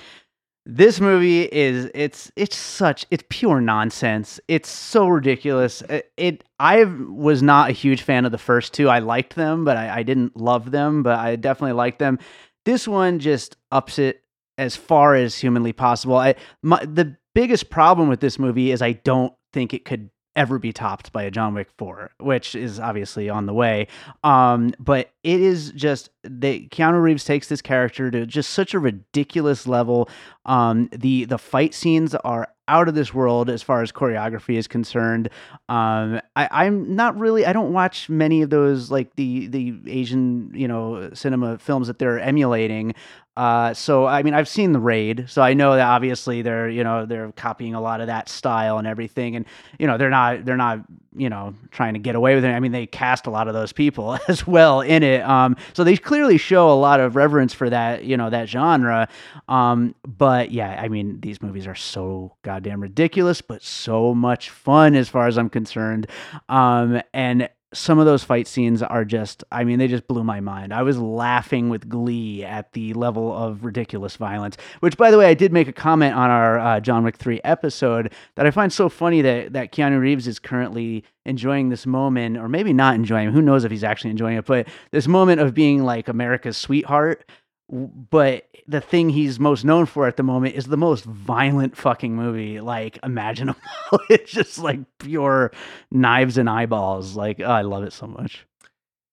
this movie is it's it's such it's pure nonsense. It's so ridiculous. It, it I was not a huge fan of the first two. I liked them, but I, I didn't love them. But I definitely liked them. This one just ups it as far as humanly possible. I my, the biggest problem with this movie is I don't think it could ever be topped by a John Wick 4, which is obviously on the way. Um, but it is just that Keanu Reeves takes this character to just such a ridiculous level. Um, the the fight scenes are out of this world as far as choreography is concerned. Um, I, I'm not really I don't watch many of those like the the Asian you know cinema films that they're emulating. Uh, so I mean, I've seen the raid, so I know that obviously they're you know they're copying a lot of that style and everything, and you know they're not they're not you know trying to get away with it. I mean, they cast a lot of those people <laughs> as well in it, um, so they clearly show a lot of reverence for that you know that genre. Um, but yeah, I mean, these movies are so goddamn ridiculous, but so much fun as far as I'm concerned. Um, and some of those fight scenes are just i mean they just blew my mind. I was laughing with glee at the level of ridiculous violence which by the way i did make a comment on our uh, john wick 3 episode that i find so funny that that keanu reeves is currently enjoying this moment or maybe not enjoying who knows if he's actually enjoying it but this moment of being like america's sweetheart but the thing he's most known for at the moment is the most violent fucking movie like imaginable <laughs> it's just like pure knives and eyeballs like oh, i love it so much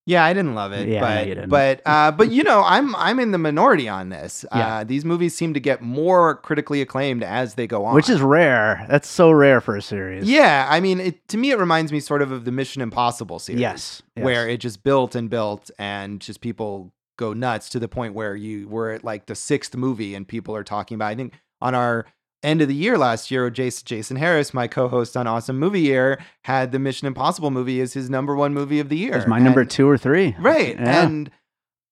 Yeah, I didn't love it, Yeah, but you didn't. but uh, but you know, I'm I'm in the minority on this. Yeah. Uh, these movies seem to get more critically acclaimed as they go on, which is rare that's so rare for a series yeah. I mean, it, to me, it reminds me sort of of the Mission Impossible series, yes, yes. where it just built and built, and just people go nuts to the point where you were at like the sixth movie, and people are talking about. I think on our end of the year last year, Jason Jason Harris, my co-host on Awesome Movie Year, had the Mission Impossible movie as his number one movie of the year. it's my number two or three right Yeah. and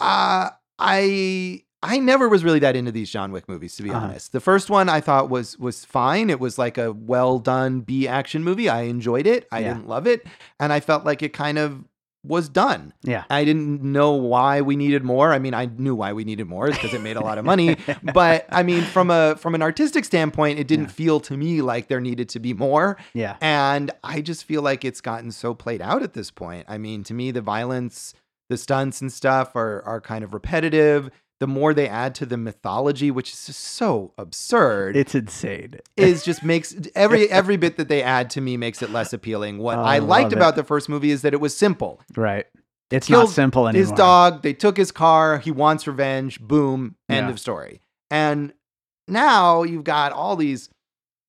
uh i i never was really that into these john wick movies to be Uh-huh. honest the first one i thought was was fine it was like a well done b action movie i enjoyed it i Yeah. didn't love it and i felt like it kind of was done. Yeah. I didn't know why we needed more. I mean i knew why we needed more because it made a lot of money. <laughs> But i mean from a from an artistic standpoint it didn't Yeah. feel to me like there needed to be more. Yeah. And I just feel like it's gotten so played out at this point. I mean, to me, the violence, the stunts and stuff are are kind of repetitive. The more they add to the mythology, which is just so absurd, it's insane is just makes every <laughs> every bit that they add to me makes it less appealing. What Oh, I liked love it. about the first movie is that it was simple. right it's Killed not simple anymore His dog, they took his car, he wants revenge, boom, end Yeah. of story. And now you've got all these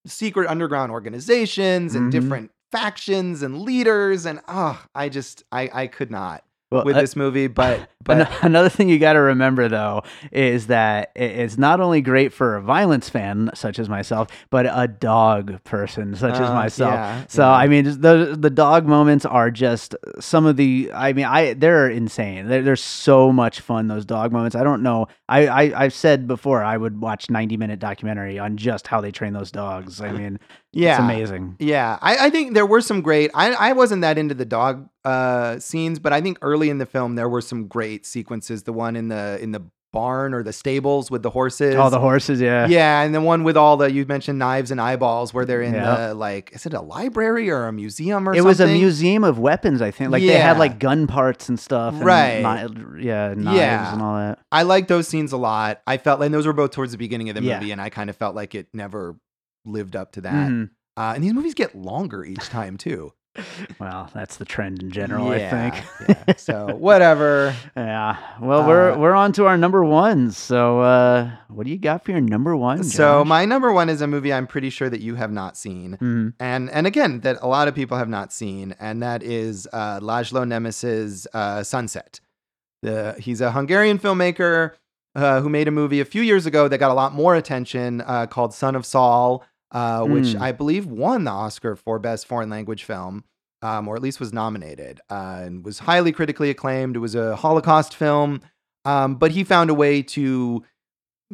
secret underground organizations and Mhm. different factions and leaders and oh, I just I I could not well, with uh, this movie, but <laughs> But Ano- <laughs> Another thing you got to remember, though, is that it's not only great for a violence fan such as myself, but a dog person such as Uh, myself. yeah, so yeah. I mean, just the the dog moments are just some of the. I mean, I they're insane. They're, they're so much fun. Those dog moments. I don't know. I, I I've said before I would watch ninety minute documentary on just how they train those dogs. I mean, yeah, it's amazing. Yeah, I, I think there were some great. I, I wasn't that into the dog uh, scenes, but I think early in the film there were some great sequences. The one in the in the barn or the stables with the horses. All the horses, yeah. yeah, and the one with all the you mentioned knives and eyeballs, where they're in Yeah. the like, is it a library or a museum or something? It something? was a museum of weapons, I think. Like they had like gun parts and stuff, and Right. kni- yeah, knives Yeah. and all that. I like those scenes a lot. I felt, and those were both towards the beginning of the Yeah. movie, and I kind of felt like it never lived up to that. Mhm. Uh, and these movies get longer each time too. Well, that's the trend in general, I think. yeah. So whatever. <laughs> Yeah. Well, we're Uh, we're on to our number ones. So, uh, what do you got for your number one? So my number one is a movie I'm pretty sure that you have not seen, Mhm. and and again that a lot of people have not seen, and that is uh, Laszlo Nemes's uh, Sunset. The, he's a Hungarian filmmaker uh, who made a movie a few years ago that got a lot more attention uh, called Son of Saul, uh, which Hmm. I believe won the Oscar for Best Foreign Language Film. Um, or at least was nominated uh, and was highly critically acclaimed. It was a Holocaust film, um, but he found a way to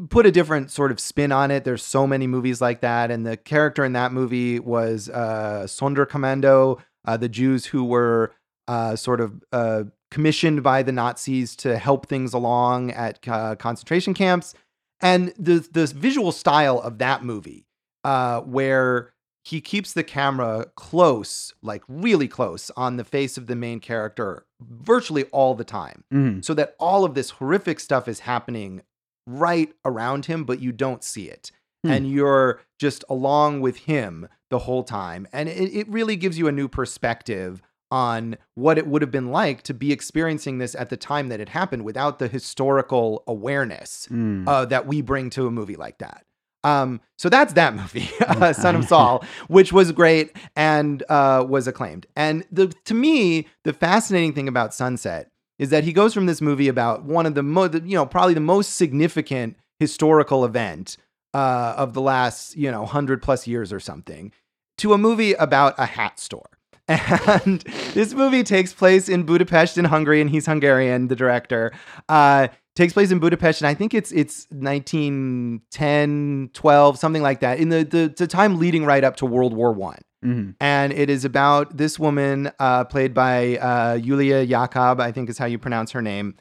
put a different sort of spin on it. There's so many movies like that, and the character in that movie was uh, Sonderkommando, uh, the Jews who were uh, sort of uh, commissioned by the Nazis to help things along at uh, concentration camps, and the the visual style of that movie, uh, where he keeps the camera close, like really close, on the face of the main character virtually all the time Mhm. so that all of this horrific stuff is happening right around him, but you don't see it. Hmm. And you're just along with him the whole time. And it, it really gives you a new perspective on what it would have been like to be experiencing this at the time that it happened without the historical awareness Mm. uh, that we bring to a movie like that. Um, so that's that movie, <laughs> uh, Son of Saul, which was great and uh, was acclaimed. And the to me, the fascinating thing about Sunset is that he goes from this movie about one of the most, you know, probably the most significant historical event uh, of the last, you know, hundred plus years or something, to a movie about a hat store. <laughs> And this movie takes place in Budapest in Hungary, and he's Hungarian, the director. Uh, takes place in Budapest, and I think it's it's 1910, 12, something like that, in the, the, the time leading right up to World War One. Mhm. And it is about this woman, uh, played by uh, Yulia Jakab, I think is how you pronounce her name.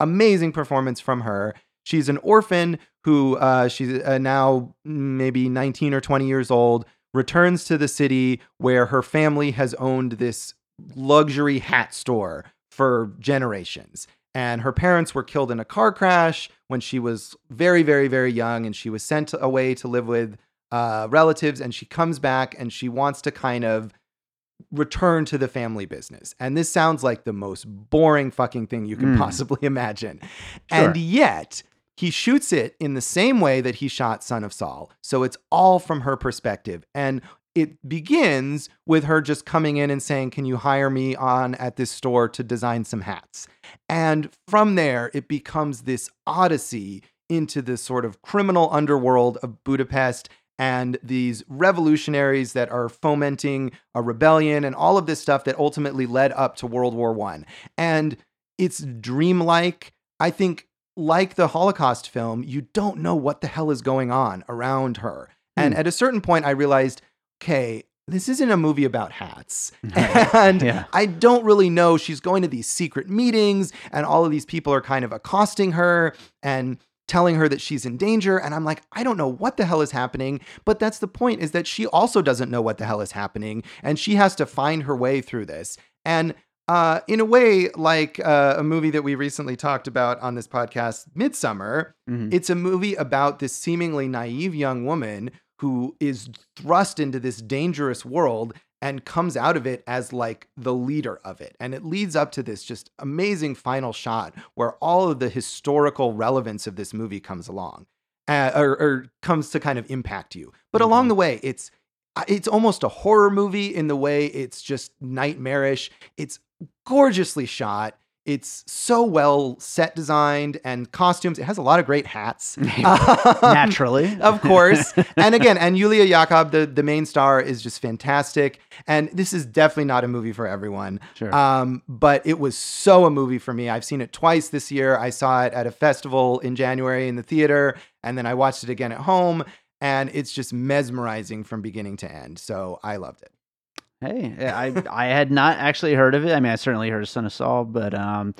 Amazing performance from her. She's an orphan who uh, she's uh, now maybe 19 or 20 years old, returns to the city where her family has owned this luxury hat store for generations. And her parents were killed in a car crash when she was very, very, very young, and she was sent away to live with uh, relatives. And she comes back and she wants to kind of return to the family business. And this sounds like the most boring fucking thing you can Mm. possibly <laughs> imagine. Sure. And yet, he shoots it in the same way that he shot Son of Saul. So it's all from her perspective. And it begins with her just coming in and saying, Can you hire me on at this store to design some hats? And from there, it becomes this odyssey into this sort of criminal underworld of Budapest and these revolutionaries that are fomenting a rebellion and all of this stuff that ultimately led up to World War One. And it's dreamlike. I think, like the Holocaust film, you don't know what the hell is going on around her. And Hmm. at a certain point, I realized, okay, this isn't a movie about hats. <laughs> and Yeah. I don't really know. She's going to these secret meetings, and all of these people are kind of accosting her and telling her that she's in danger. And I'm like, I don't know what the hell is happening. But that's the point is that she also doesn't know what the hell is happening, and she has to find her way through this. And uh, in a way, like uh, a movie that we recently talked about on this podcast, Midsommar, Mhm. it's a movie about this seemingly naive young woman who is thrust into this dangerous world and comes out of it as like the leader of it. And it leads up to this just amazing final shot where all of the historical relevance of this movie comes along uh, or, or comes to kind of impact you. But along Mhm. the way, it's uh, it's almost a horror movie in the way it's just nightmarish. It's gorgeously shot. It's so well set designed and costumes. It has a lot of great hats. <laughs> <laughs> Naturally. of course. <laughs> And again, and Yulia Jakab, the, the main star, is just fantastic. And this is definitely not a movie for everyone. Sure. Um, but it was so a movie for me. I've seen it twice this year. I saw it at a festival in January in the theater, and then I watched it again at home. And it's just mesmerizing from beginning to end. So I loved it. Hey, I I had not actually heard of it. I mean, I certainly heard of Son of Saul, but um,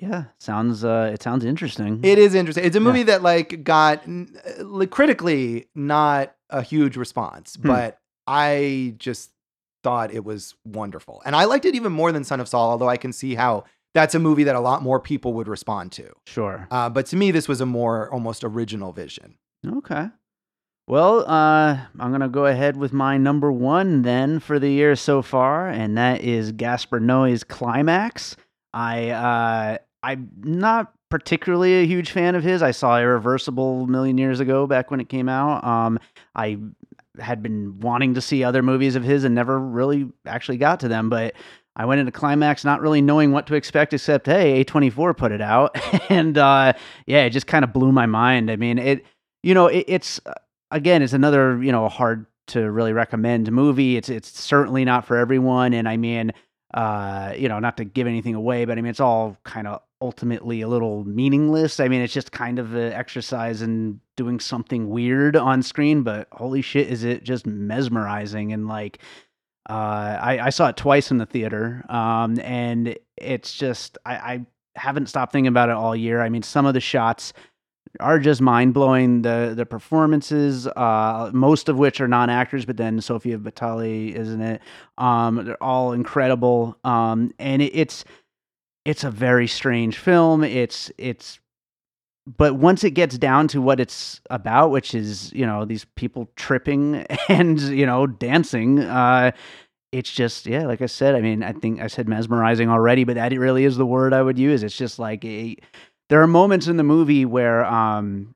yeah, sounds uh, it sounds interesting. It is interesting. It's a Yeah. movie that like got n- uh, critically not a huge response, Hmm. but I just thought it was wonderful, and I liked it even more than Son of Saul. Although I can see how that's a movie that a lot more people would respond to. sure. Uh, but to me, this was a more almost original vision. Okay. Well, uh, I'm gonna go ahead with my number one then for the year so far, and that is Gaspar Noé's Climax. I uh, I'm not particularly a huge fan of his. I saw Irreversible a million years ago, back when it came out. Um, I had been wanting to see other movies of his and never really actually got to them, but. I went into Climax not really knowing what to expect, except hey, A24 put it out, <laughs> and uh, yeah, it just kind of blew my mind. I mean, it, you know, it, it's uh, again, it's another you know hard to really recommend movie. It's it's certainly not for everyone, and I mean, uh, you know, not to give anything away, but I mean, it's all kind of ultimately a little meaningless. I mean, it's just kind of an exercise in doing something weird on screen, but holy shit, is it just mesmerizing and like. Uh, I, I saw it twice in the theater, um, and it's just I, I haven't stopped thinking about it all year. I mean, some of the shots are just mind blowing. The the performances, uh, most of which are non actors, but then Sofia Boutella is in it. Um, they're all incredible. Um, and it, it's it's a very strange film. It's it's but once it gets down to what it's about, which is you know these people tripping <laughs> and you know dancing, uh, it's just yeah, like I said. I mean, I think I said mesmerizing already, but that really is the word I would use. It's just like a, there are moments in the movie where um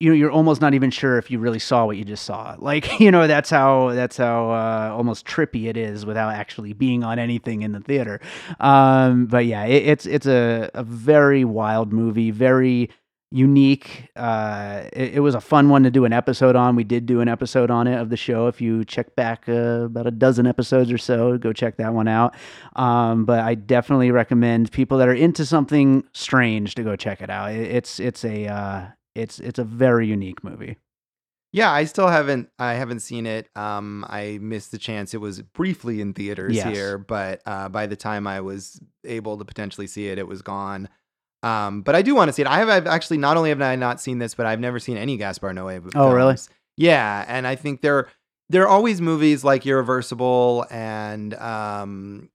you know you're almost not even sure if you really saw what you just saw. <laughs> Like you know that's how that's how uh, almost trippy it is without actually being on anything in the theater. Um but yeah it, it's it's a, a very wild movie very unique uh it, it was a fun one to do an episode on we did do an episode on it of the show if you check back uh, about a dozen episodes or so go check that one out um but i definitely recommend people that are into something strange to go check it out it, it's it's a uh it's it's a very unique movie Yeah, I still haven't I haven't seen it. Um, I missed the chance. It was briefly in theaters Yes. here, but uh, by the time I was able to potentially see it, it was gone. Um, but I do want to see it. I have I've actually not only have I not seen this, but I've never seen any Gaspar Noé. films. Oh, really? Yeah, and I think there there are always movies like Irreversible and um,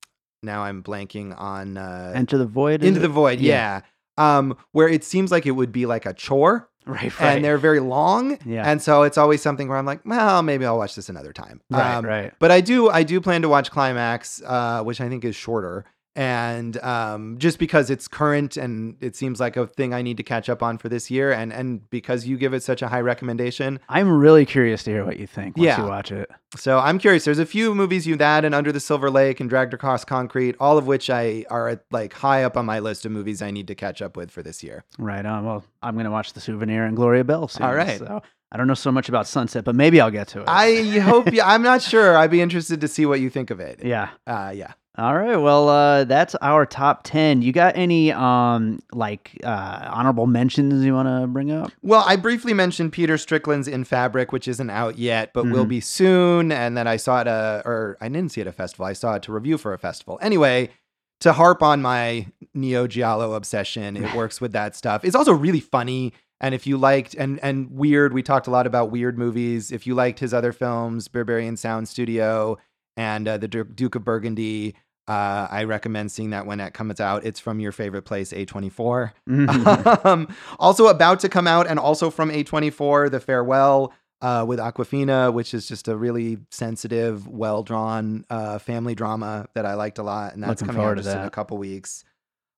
now I'm blanking on uh, enter the void Into it? the Void. Yeah. Yeah. Um, where it seems like it would be like a chore right <laughs> right and they're very long. Yeah. And so it's always something where I'm like, well, maybe I'll watch this another time. right Um, right But I do, I do plan to watch Climax, uh, which I think is shorter, and um, just because it's current and it seems like a thing I need to catch up on for this year, and and because you give it such a high recommendation, i'm really curious to hear what you think once Yeah. you watch it so I'm curious. There's a few movies you that and Under the Silver Lake and Dragged Across Concrete, all of which I are like high up on my list of movies I need to catch up with for this year. right on well i'm gonna watch the souvenir and gloria bell soon, All right. so i don't know so much about sunset but maybe i'll get to it I hope. You, I'm not sure. I'd be interested to see what you think of it. <laughs> yeah Uh, yeah. All right. Well, uh, that's our top ten. You got any um like uh honorable mentions you want to bring up? Well, I briefly mentioned Peter Strickland's In Fabric, which isn't out yet, but will Mhm. be soon. And then I saw it, uh, or I didn't see it at a festival. I saw it to review for a festival. Anyway, to harp on my Neo Giallo obsession, it <laughs> works with that stuff. It's also really funny. And if you liked and and weird, we talked a lot about weird movies. If you liked his other films, Berberian Sound Studio and uh, the Duke of Burgundy, uh, I recommend seeing that when it comes out. It's from your favorite place, A24 <laughs> um, also about to come out and also from A24, The Farewell uh, with Awkwafina, which is just a really sensitive, well drawn uh, family drama that I liked a lot. And that's Looking coming out just in a couple weeks.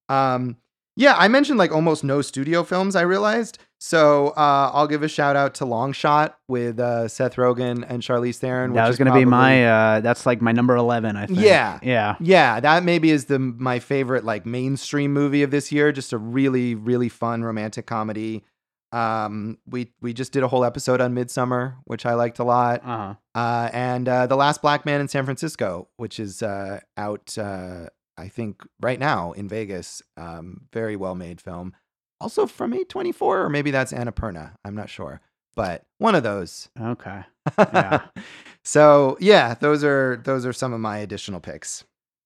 Um, Yeah, I mentioned like almost no studio films, I realized. So uh, I'll give a shout out to Long Shot with uh, Seth Rogen and Charlize Theron. That which was going to be my. Uh, that's like my number eleven. I think. Yeah. Yeah. Yeah, that maybe is the my favorite like mainstream movie of this year. Just a really really fun romantic comedy. Um, we we just did a whole episode on Midsommar, which I liked a lot. Uh-huh. Uh, and uh, the Last Black Man in San Francisco, which is uh, out uh, I think right now in Vegas. Um, very well made film. Also from A24, or maybe that's Annapurna. I'm not sure, but one of those. Okay. Yeah. <laughs> so yeah, those are those are some of my additional picks.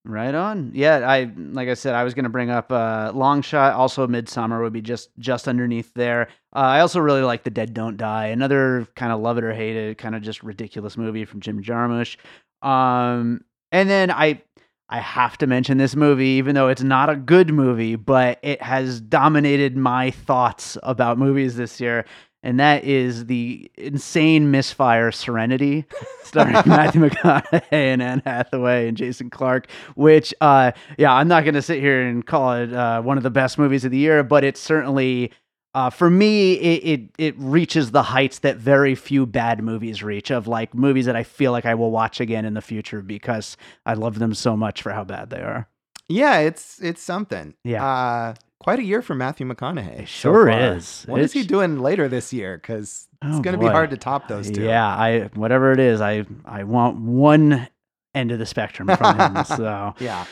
Right on. Yeah, I like I said, I was going to bring up uh, Long Shot. Also, Midsommar would be just just underneath there. Uh, I also really like The Dead Don't Die. Another kind of love it or hate it, kind of just ridiculous movie from Jim Jarmusch. Um, and then I I have to mention this movie, even though it's not a good movie, but it has dominated my thoughts about movies this year. And that is the insane misfire Serenity, <laughs> starring Matthew McConaughey and Anne Hathaway and Jason Clarke. Which, uh, yeah, I'm not going to sit here and call it uh, one of the best movies of the year, but it's certainly, uh, for me, it, it it reaches the heights that very few bad movies reach. Of like movies that I feel like I will watch again in the future because I love them so much for how bad they are. Yeah, it's it's something. Yeah. Uh, quite a year for Matthew McConaughey. It so sure far. is. What is he doing later this year? Because it's Oh, going to be hard to top those two. Yeah, I whatever it is, I I want one end of the spectrum from him. <laughs> so, Yeah.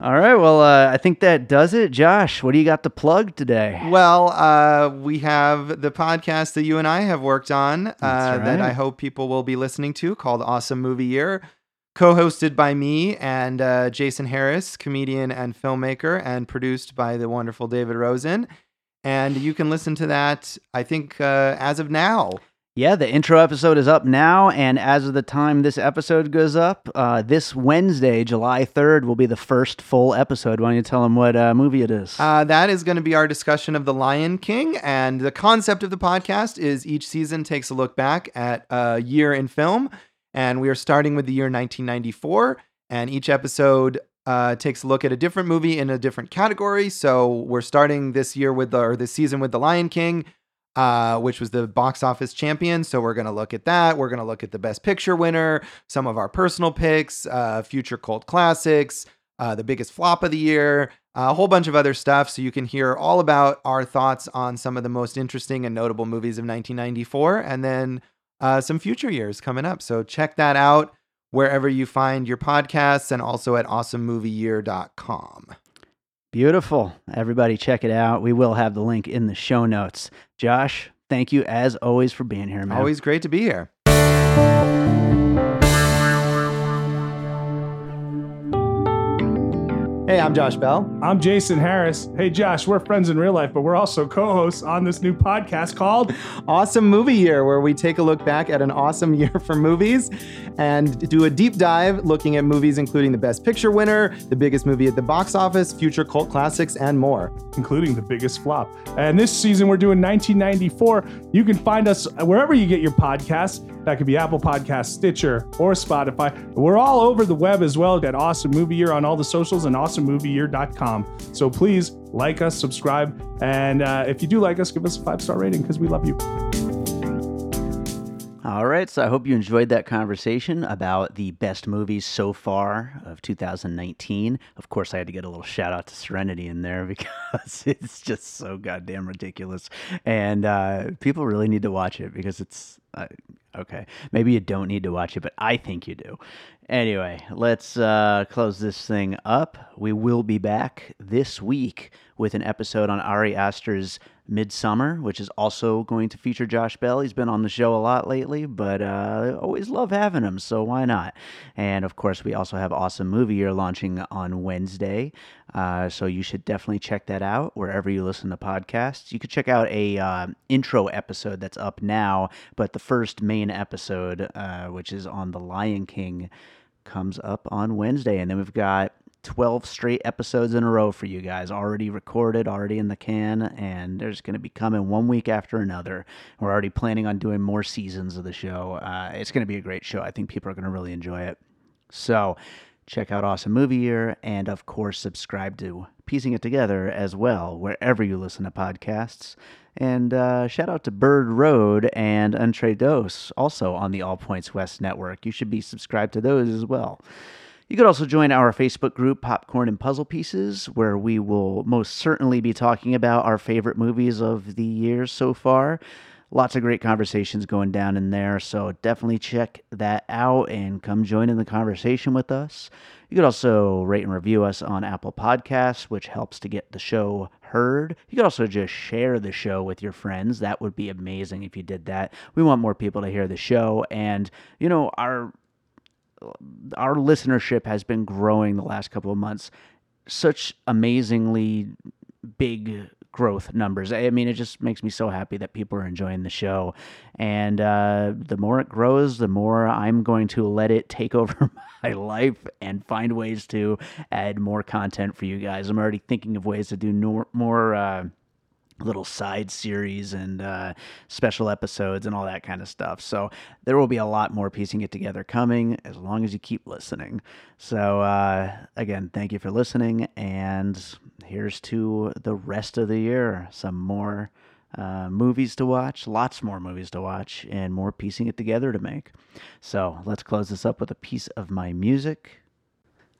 All right, well, uh, I think that does it. Josh, what do you got to plug today? Well, uh, we have the podcast that you and I have worked on uh, That's that I hope people will be listening to called Awesome Movie Year, co hosted by me and uh, Jason Harris, comedian and filmmaker, and produced by the wonderful David Rosen. And you can listen to that, I think, uh, as of now. Yeah, the intro episode is up now, and as of the time this episode goes up, uh, this Wednesday, July third, will be the first full episode. Why don't you tell them what uh, movie it is? Uh, that is going to be our discussion of The Lion King. And the concept of the podcast is each season takes a look back at a year in film. And we are starting with the year 1994. And each episode uh, takes a look at a different movie in a different category. So we're starting this year with the, or this season with The Lion King. Uh, which was the box office champion. So we're going to look at that. We're going to look at the best picture winner, some of our personal picks, uh, future cult classics, uh, the biggest flop of the year, a whole bunch of other stuff. So you can hear all about our thoughts on some of the most interesting and notable movies of 1994 and then uh, some future years coming up. So check that out wherever you find your podcasts and also at awesomemovieyear.com. Beautiful. Everybody, check it out. We will have the link in the show notes. Josh, thank you as always for being here, man. Always great to be here. Hey, I'm Josh Bell. I'm Jason Harris. Hey, Josh, we're friends in real life, but we're also co hosts on this new podcast called Awesome Movie Year, where we take a look back at an awesome <laughs> year for movies and do a deep dive looking at movies including the Best Picture winner, the biggest movie at the box office, future cult classics, and more. including the biggest flop. And this season, we're doing 1994. You can find us wherever you get your podcasts. That could be Apple Podcasts, Stitcher, or Spotify. We're all over the web as well at Awesome Movie Year on all the socials and awesomemovieyear.com. So please like us, subscribe, and uh, if you do like us, give us a five star rating because we love you. All right, so I hope you enjoyed that conversation about the best movies so far of 2019. Of course, I had to get a little shout out to Serenity in there <laughs> because it's just so goddamn ridiculous, and uh, people really need to watch it because it's uh, okay. Maybe you don't need to watch it, but I think you do. Anyway, let's uh, close this thing up. We will be back this week with an episode on Ari Aster's Midsommar, which is also going to feature Josh Bell. He's been on the show a lot lately, but uh, always love having him, so why not? And of course, we also have Awesome Movie Year launching on Wednesday, uh, so you should definitely check that out wherever you listen to podcasts. You could check out a uh, intro episode that's up now, but the first main episode, uh, which is on The Lion King, comes up on Wednesday, and then we've got 12 straight episodes in a row for you guys already recorded, already in the can, and there's going to be coming one week after another. We're already planning on doing more seasons of the show. Uh, it's going to be a great show. I think people are going to really enjoy it. So, check out Awesome Movie Year, and of course, subscribe to Piecing It Together as well, wherever you listen to podcasts. And uh, shout out to Bird Road and Entre Dos, also on the All Points West network. You should be subscribed to those as well. You could also join our Facebook group, Popcorn and Puzzle Pieces, where we will most certainly be talking about our favorite movies of the year so far. Lots of great conversations going down in there, so definitely check that out and come join in the conversation with us. You could also rate and review us on Apple Podcasts, which helps to get the show heard. You could also just share the show with your friends. That would be amazing if you did that. We want more people to hear the show, and you know our our listenership has been growing the last couple of months. Such amazingly big growth numbers. I mean, it just makes me so happy that people are enjoying the show. And uh, the more it grows, the more I'm going to let it take <laughs> over my life and find ways to add more content for you guys. I'm already thinking of ways to do no- more. Uh, little side series and uh, special episodes and all that kind of stuff. So there will be a lot more piecing it together coming as long as you keep listening. So uh, again, thank you for listening, and here's to the rest of the year. Some more. Uh, movies to watch, lots more movies to watch, and more piecing it together to make. So let's close this up with a piece of my music.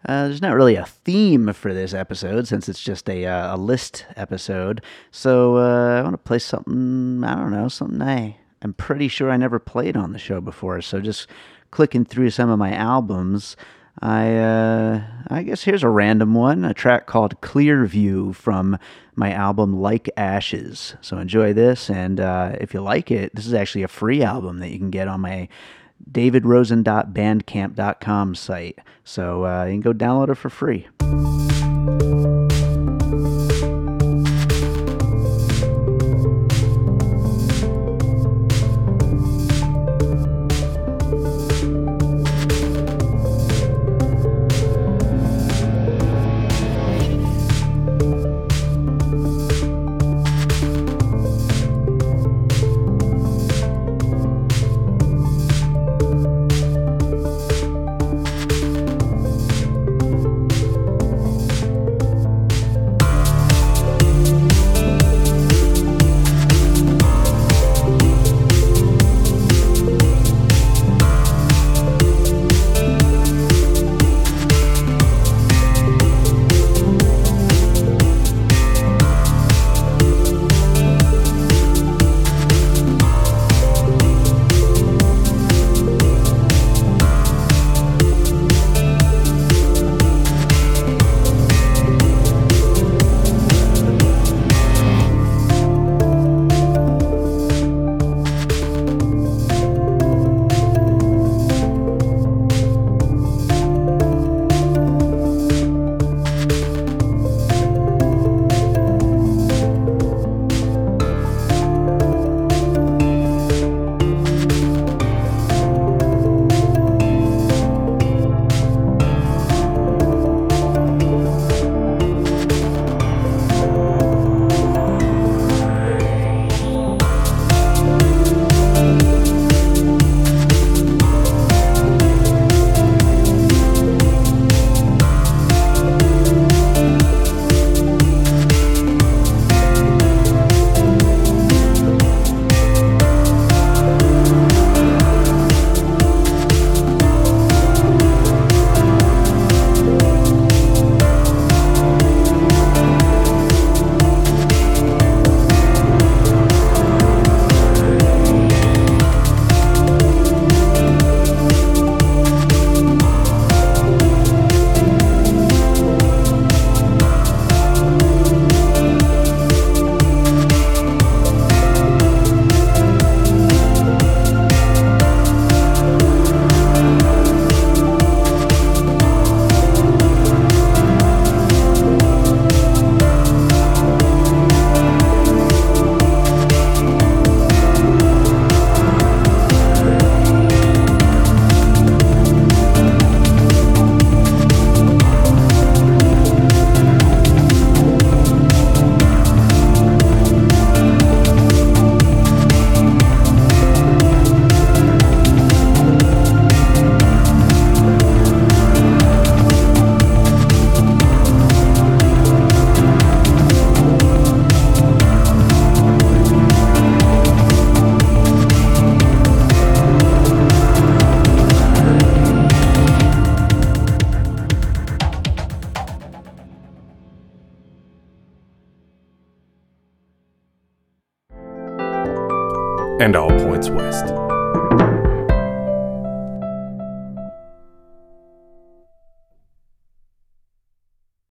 Uh, there's not really a theme for this episode since it's just a, uh, a list episode. So uh, I want to play something, I don't know, something I am pretty sure I never played on the show before. So just clicking through some of my albums, I uh, I guess here's a random one, a track called Clear View from my album Like Ashes. So enjoy this, and uh, if you like it, this is actually a free album that you can get on my davidrosen.bandcamp.com site. So uh, you can go download it for free.